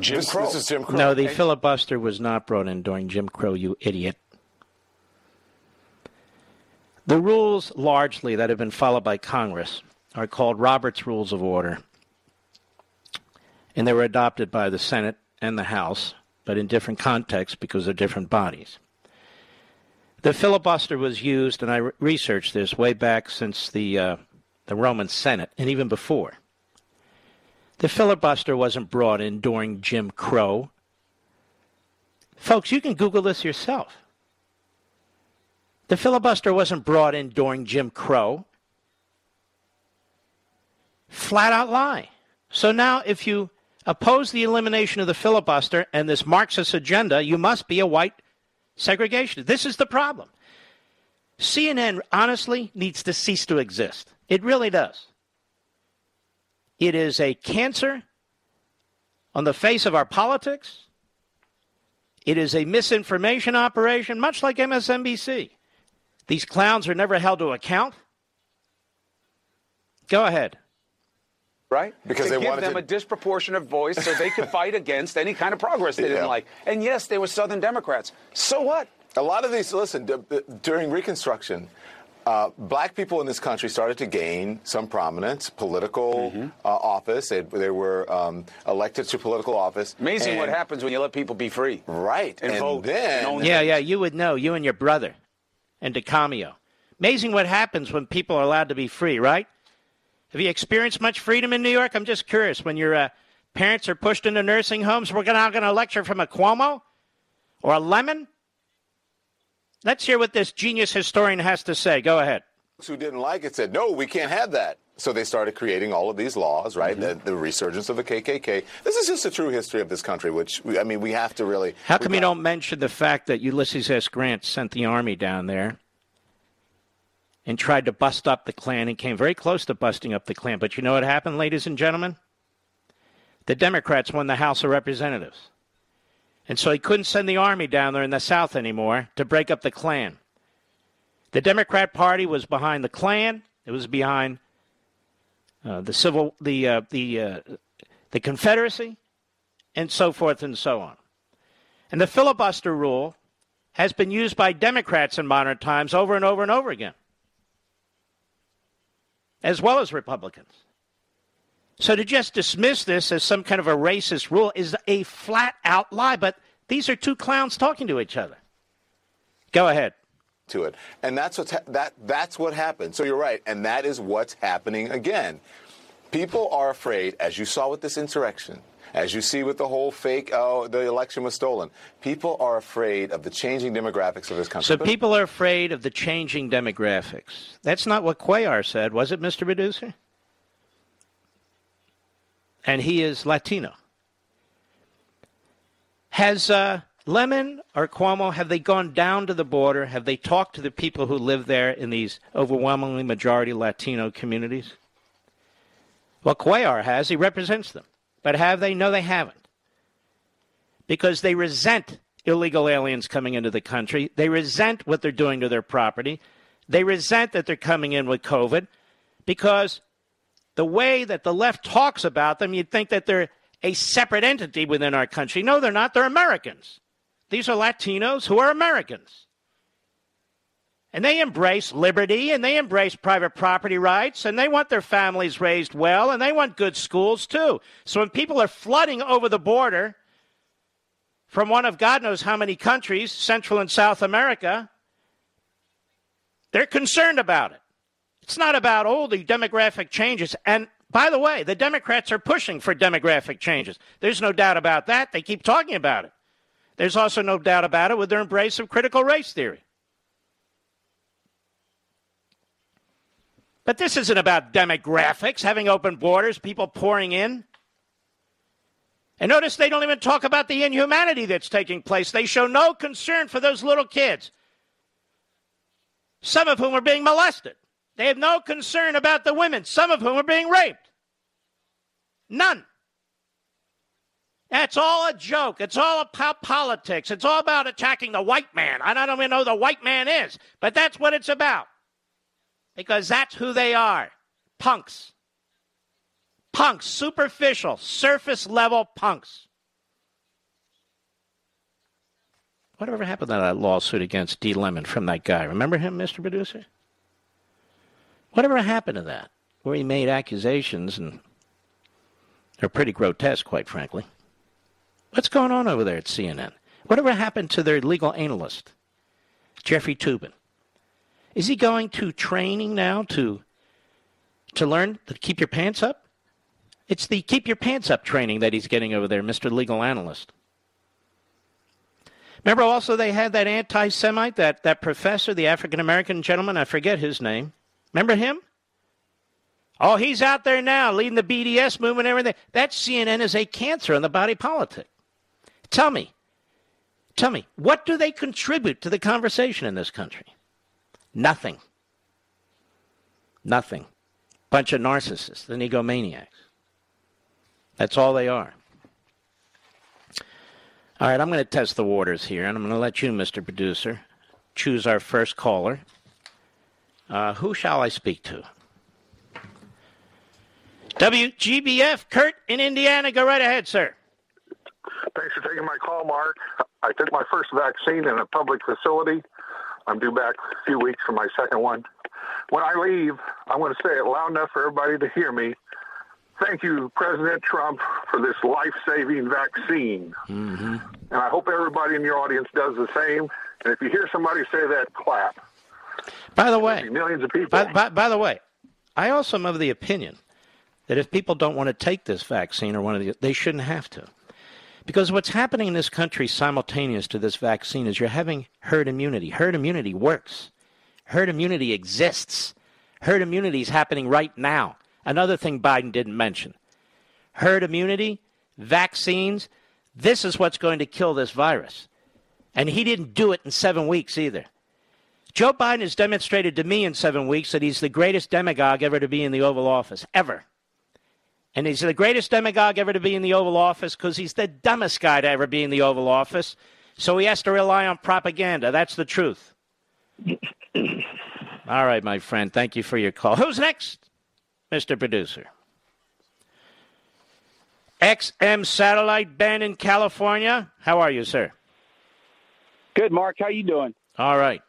Jim this, Crow. This is Jim Crow. No, the okay. filibuster was not brought in during Jim Crow, you idiot. The rules, largely, that have been followed by Congress are called Robert's Rules of Order. And they were adopted by the Senate and the House, but in different contexts because they're different bodies. The filibuster was used, and I researched this way back since the, uh, the Roman Senate, and even before. The filibuster wasn't brought in during Jim Crow. Folks, you can Google this yourself. The filibuster wasn't brought in during Jim Crow. Flat out lie. So now, if you oppose the elimination of the filibuster and this Marxist agenda, you must be a white segregationist. This is the problem. CNN honestly needs to cease to exist. It really does. It is a cancer on the face of our politics. It is a misinformation operation, much like MSNBC. These clowns are never held to account. Go ahead. Right? Because they wanted to they give wanted them to... a disproportionate voice so they could [laughs] fight against any kind of progress they yeah. didn't like. And yes, they were Southern Democrats. So what? A lot of these, listen, d- during Reconstruction, uh, black people in this country started to gain some prominence, political mm-hmm. uh, office. They, they were um, elected to political office. Amazing and, what happens when you let people be free. Right. And, and vote. Then, and yeah, yeah, you would know, you and your brother, and DeCamio. Amazing what happens when people are allowed to be free, right? Have you experienced much freedom in New York? I'm just curious. When your uh, parents are pushed into nursing homes, we're now going to lecture from a Cuomo or a Lemon? Let's hear what this genius historian has to say. Go ahead. Who didn't like it said, no, we can't have that. So they started creating all of these laws, right? Mm-hmm. The, the, resurgence of the KKK. This is just a true history of this country, which, I mean, we have to really. How come you don't mention the fact that Ulysses S. Grant sent the army down there and tried to bust up the Klan and came very close to busting up the Klan? But you know what happened, ladies and gentlemen? The Democrats won the House of Representatives. And so he couldn't send the army down there in the South anymore to break up the Klan. The Democrat Party was behind the Klan. It was behind uh, the civil, the uh, the uh, the Confederacy, and so forth and so on. And the filibuster rule has been used by Democrats in modern times over and over and over again, as well as Republicans. So to just dismiss this as some kind of a racist rule is a flat out lie. But these are two clowns talking to each other. Go ahead. To it, and that's what ha- that that's what happened. So you're right, and that is what's happening again. People are afraid, as you saw with this insurrection, as you see with the whole fake, oh, the election was stolen. People are afraid of the changing demographics of this country. So people are afraid of the changing demographics. That's not what Cuellar said, was it, Mr. Producer? and he is Latino. Has uh, Lemon or Cuomo have they gone down to the border? Have they talked to the people who live there in these overwhelmingly majority Latino communities? Well, Cuellar has. He represents them. But have they? No, they haven't. Because they resent illegal aliens coming into the country. They resent what they're doing to their property. They resent that they're coming in with COVID because the way that the left talks about them, you'd think that they're a separate entity within our country. No, they're not. They're Americans. These are Latinos who are Americans. And they embrace liberty and they embrace private property rights and they want their families raised well and they want good schools too. So when people are flooding over the border from one of God knows how many countries, Central and South America, they're concerned about it. It's not about, oh, the demographic changes. And by the way, the Democrats are pushing for demographic changes. There's no doubt about that. They keep talking about it. There's also no doubt about it with their embrace of critical race theory. But this isn't about demographics, having open borders, people pouring in. And notice they don't even talk about the inhumanity that's taking place. They show no concern for those little kids, some of whom are being molested. They have no concern about the women, some of whom are being raped. None. That's all a joke. It's all about politics. It's all about attacking the white man. I don't even know who the white man is, but that's what it's about because that's who they are punks. Punks, superficial, surface level punks. Whatever happened to that lawsuit against D. Lemon from that guy? Remember him, Mr. Producer? Whatever happened to that? Where he made accusations and they're pretty grotesque, quite frankly. What's going on over there at CNN? Whatever happened to their legal analyst, Jeffrey Toobin? Is he going to training now to to learn to keep your pants up? It's the keep your pants up training that he's getting over there, Mr. Legal Analyst. Remember also they had that anti Semite, that, that professor, the African American gentleman, I forget his name. Remember him? Oh, he's out there now leading the BDS movement and everything. That CNN is a cancer in the body politic. Tell me, tell me, what do they contribute to the conversation in this country? Nothing. Nothing. Bunch of narcissists and egomaniacs. That's all they are. All right, I'm going to test the waters here, and I'm going to let you, Mr. Producer, choose our first caller. Uh, who shall I speak to? WGBF, Kurt in Indiana. Go right ahead, sir. Thanks for taking my call, Mark. I took my first vaccine in a public facility I'm due back a few weeks for my second one. When I leave, I'm going to say it loud enough for everybody to hear me. Thank you, President Trump, for this life saving vaccine. Mm-hmm. And I hope everybody in your audience does the same. And if you hear somebody say that, clap. By the way, millions of people. By, by, by, the way, I also am of the opinion that if people don't want to take this vaccine or one of the, they shouldn't have to. Because what's happening in this country simultaneous to this vaccine is you're having herd immunity. Herd immunity works. Herd immunity exists. Herd immunity is happening right now. Another thing Biden didn't mention. Herd immunity, vaccines, this is what's going to kill this virus. And he didn't do it in seven weeks either. Joe Biden has demonstrated to me in seven weeks that he's the greatest demagogue ever to be in the Oval Office, ever. And he's the greatest demagogue ever to be in the Oval Office because he's the dumbest guy to ever be in the Oval Office. So he has to rely on propaganda. That's the truth. [laughs] All right, my friend. Thank you for your call. Who's next, Mr. Producer? XM Satellite Ben in California. How are you, sir? Good, Mark. How you doing? All right.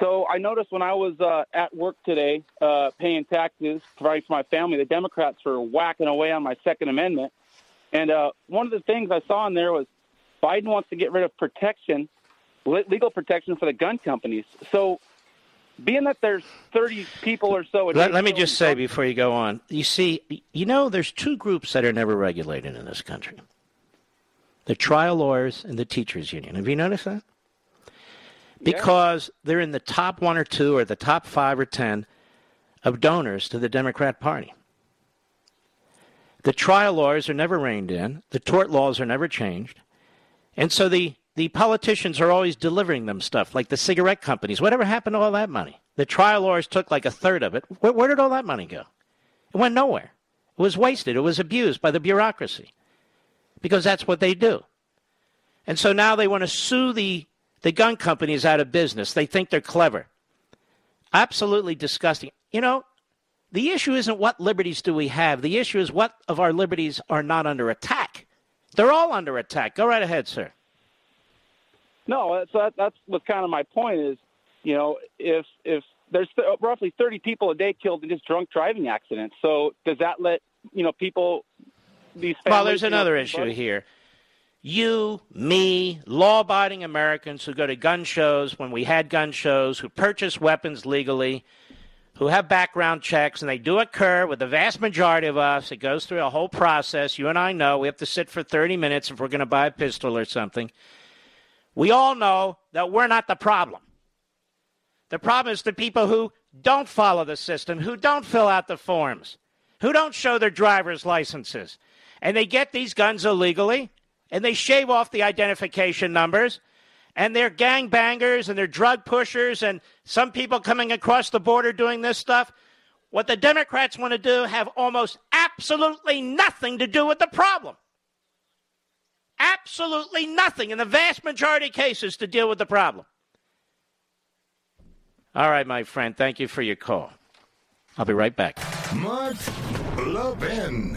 So I noticed when I was uh, at work today, uh, paying taxes, providing for my family, the Democrats were whacking away on my Second Amendment. And uh, one of the things I saw in there was Biden wants to get rid of protection, legal protection for the gun companies. So, being that there's 30 people or so, let, let me just say before you go on, you see, you know, there's two groups that are never regulated in this country: the trial lawyers and the teachers union. Have you noticed that? Because yeah. they're in the top one or two or the top five or ten of donors to the Democrat Party. The trial lawyers are never reined in, the tort laws are never changed. And so the, the politicians are always delivering them stuff, like the cigarette companies. Whatever happened to all that money? The trial lawyers took like a third of it. Where, where did all that money go? It went nowhere. It was wasted. It was abused by the bureaucracy because that's what they do. And so now they want to sue the the gun company is out of business. They think they're clever. Absolutely disgusting. You know, the issue isn't what liberties do we have. The issue is what of our liberties are not under attack. They're all under attack. Go right ahead, sir. No, so that, that's what kind of my point is. You know, if if there's th- roughly 30 people a day killed in just drunk driving accidents, so does that let you know people these? Families, well, there's another know, issue here. You, me, law-abiding Americans who go to gun shows when we had gun shows, who purchase weapons legally, who have background checks, and they do occur with the vast majority of us. It goes through a whole process. You and I know we have to sit for 30 minutes if we're going to buy a pistol or something. We all know that we're not the problem. The problem is the people who don't follow the system, who don't fill out the forms, who don't show their driver's licenses. And they get these guns illegally, and they shave off the identification numbers, and they're gangbangers and they're drug pushers, and some people coming across the border doing this stuff. What the Democrats want to do have almost absolutely nothing to do with the problem. Absolutely nothing in the vast majority of cases to deal with the problem. All right, my friend. Thank you for your call. I'll be right back. Mark Levin.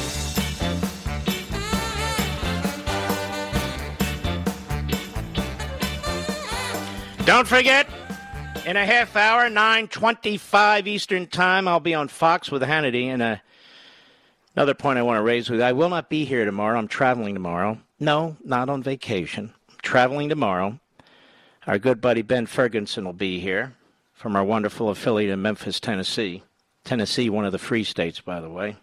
Don't forget, in a half hour, 9.25 Eastern Time, I'll be on Fox with Hannity. And uh, another point I want to raise with you, I will not be here tomorrow. I'm traveling tomorrow. No, not on vacation. I'm traveling tomorrow. Our good buddy Ben Ferguson will be here from our wonderful affiliate in Memphis, Tennessee. Tennessee, one of the free states, by the way.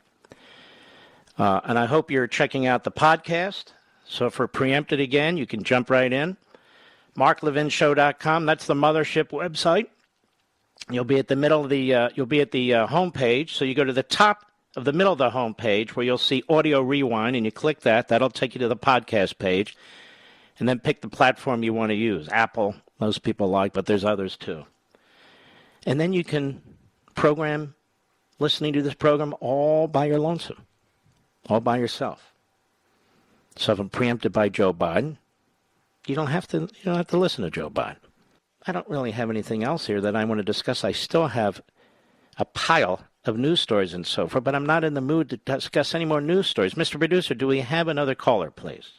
Uh, and I hope you're checking out the podcast. So if we're preempted again, you can jump right in marklevinshow.com. That's the mothership website. You'll be at the middle of the uh, you'll be at the uh, home page. So you go to the top of the middle of the home page where you'll see audio rewind, and you click that. That'll take you to the podcast page, and then pick the platform you want to use. Apple, most people like, but there's others too. And then you can program listening to this program all by your lonesome, all by yourself. So if I'm preempted by Joe Biden, you don't have to you don't have to listen to Joe Biden. I don't really have anything else here that I want to discuss. I still have a pile of news stories and so forth, but I'm not in the mood to discuss any more news stories. Mr. Producer, do we have another caller, please?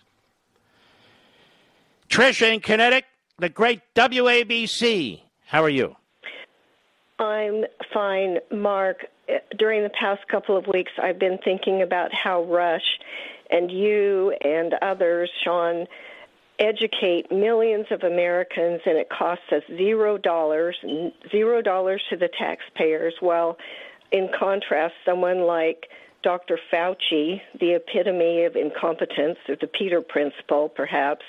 Trisha in Connecticut, the great WABC. How are you? I'm fine, Mark. During the past couple of weeks, I've been thinking about how Rush and you and others, Sean, educate millions of Americans, and it costs us zero dollars, zero dollars to the taxpayers. While, in contrast, someone like Dr. Fauci, the epitome of incompetence, or the Peter Principle, perhaps.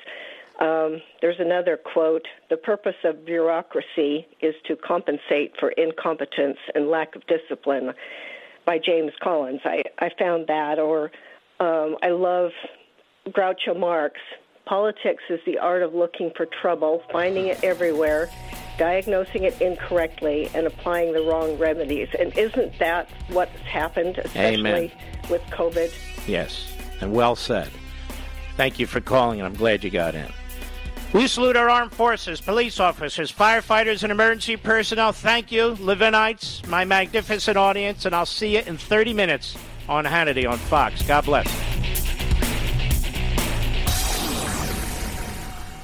Um, there's another quote The purpose of bureaucracy is to compensate for incompetence and lack of discipline by James Collins. I, I found that, or um, I love Groucho Marx Politics is the art of looking for trouble, finding it everywhere, diagnosing it incorrectly, and applying the wrong remedies. And isn't that what's happened, especially Amen. with COVID? Yes, and well said. Thank you for calling, and I'm glad you got in. We salute our armed forces, police officers, firefighters, and emergency personnel. Thank you, Levinites, my magnificent audience, and I'll see you in 30 minutes on Hannity on Fox. God bless.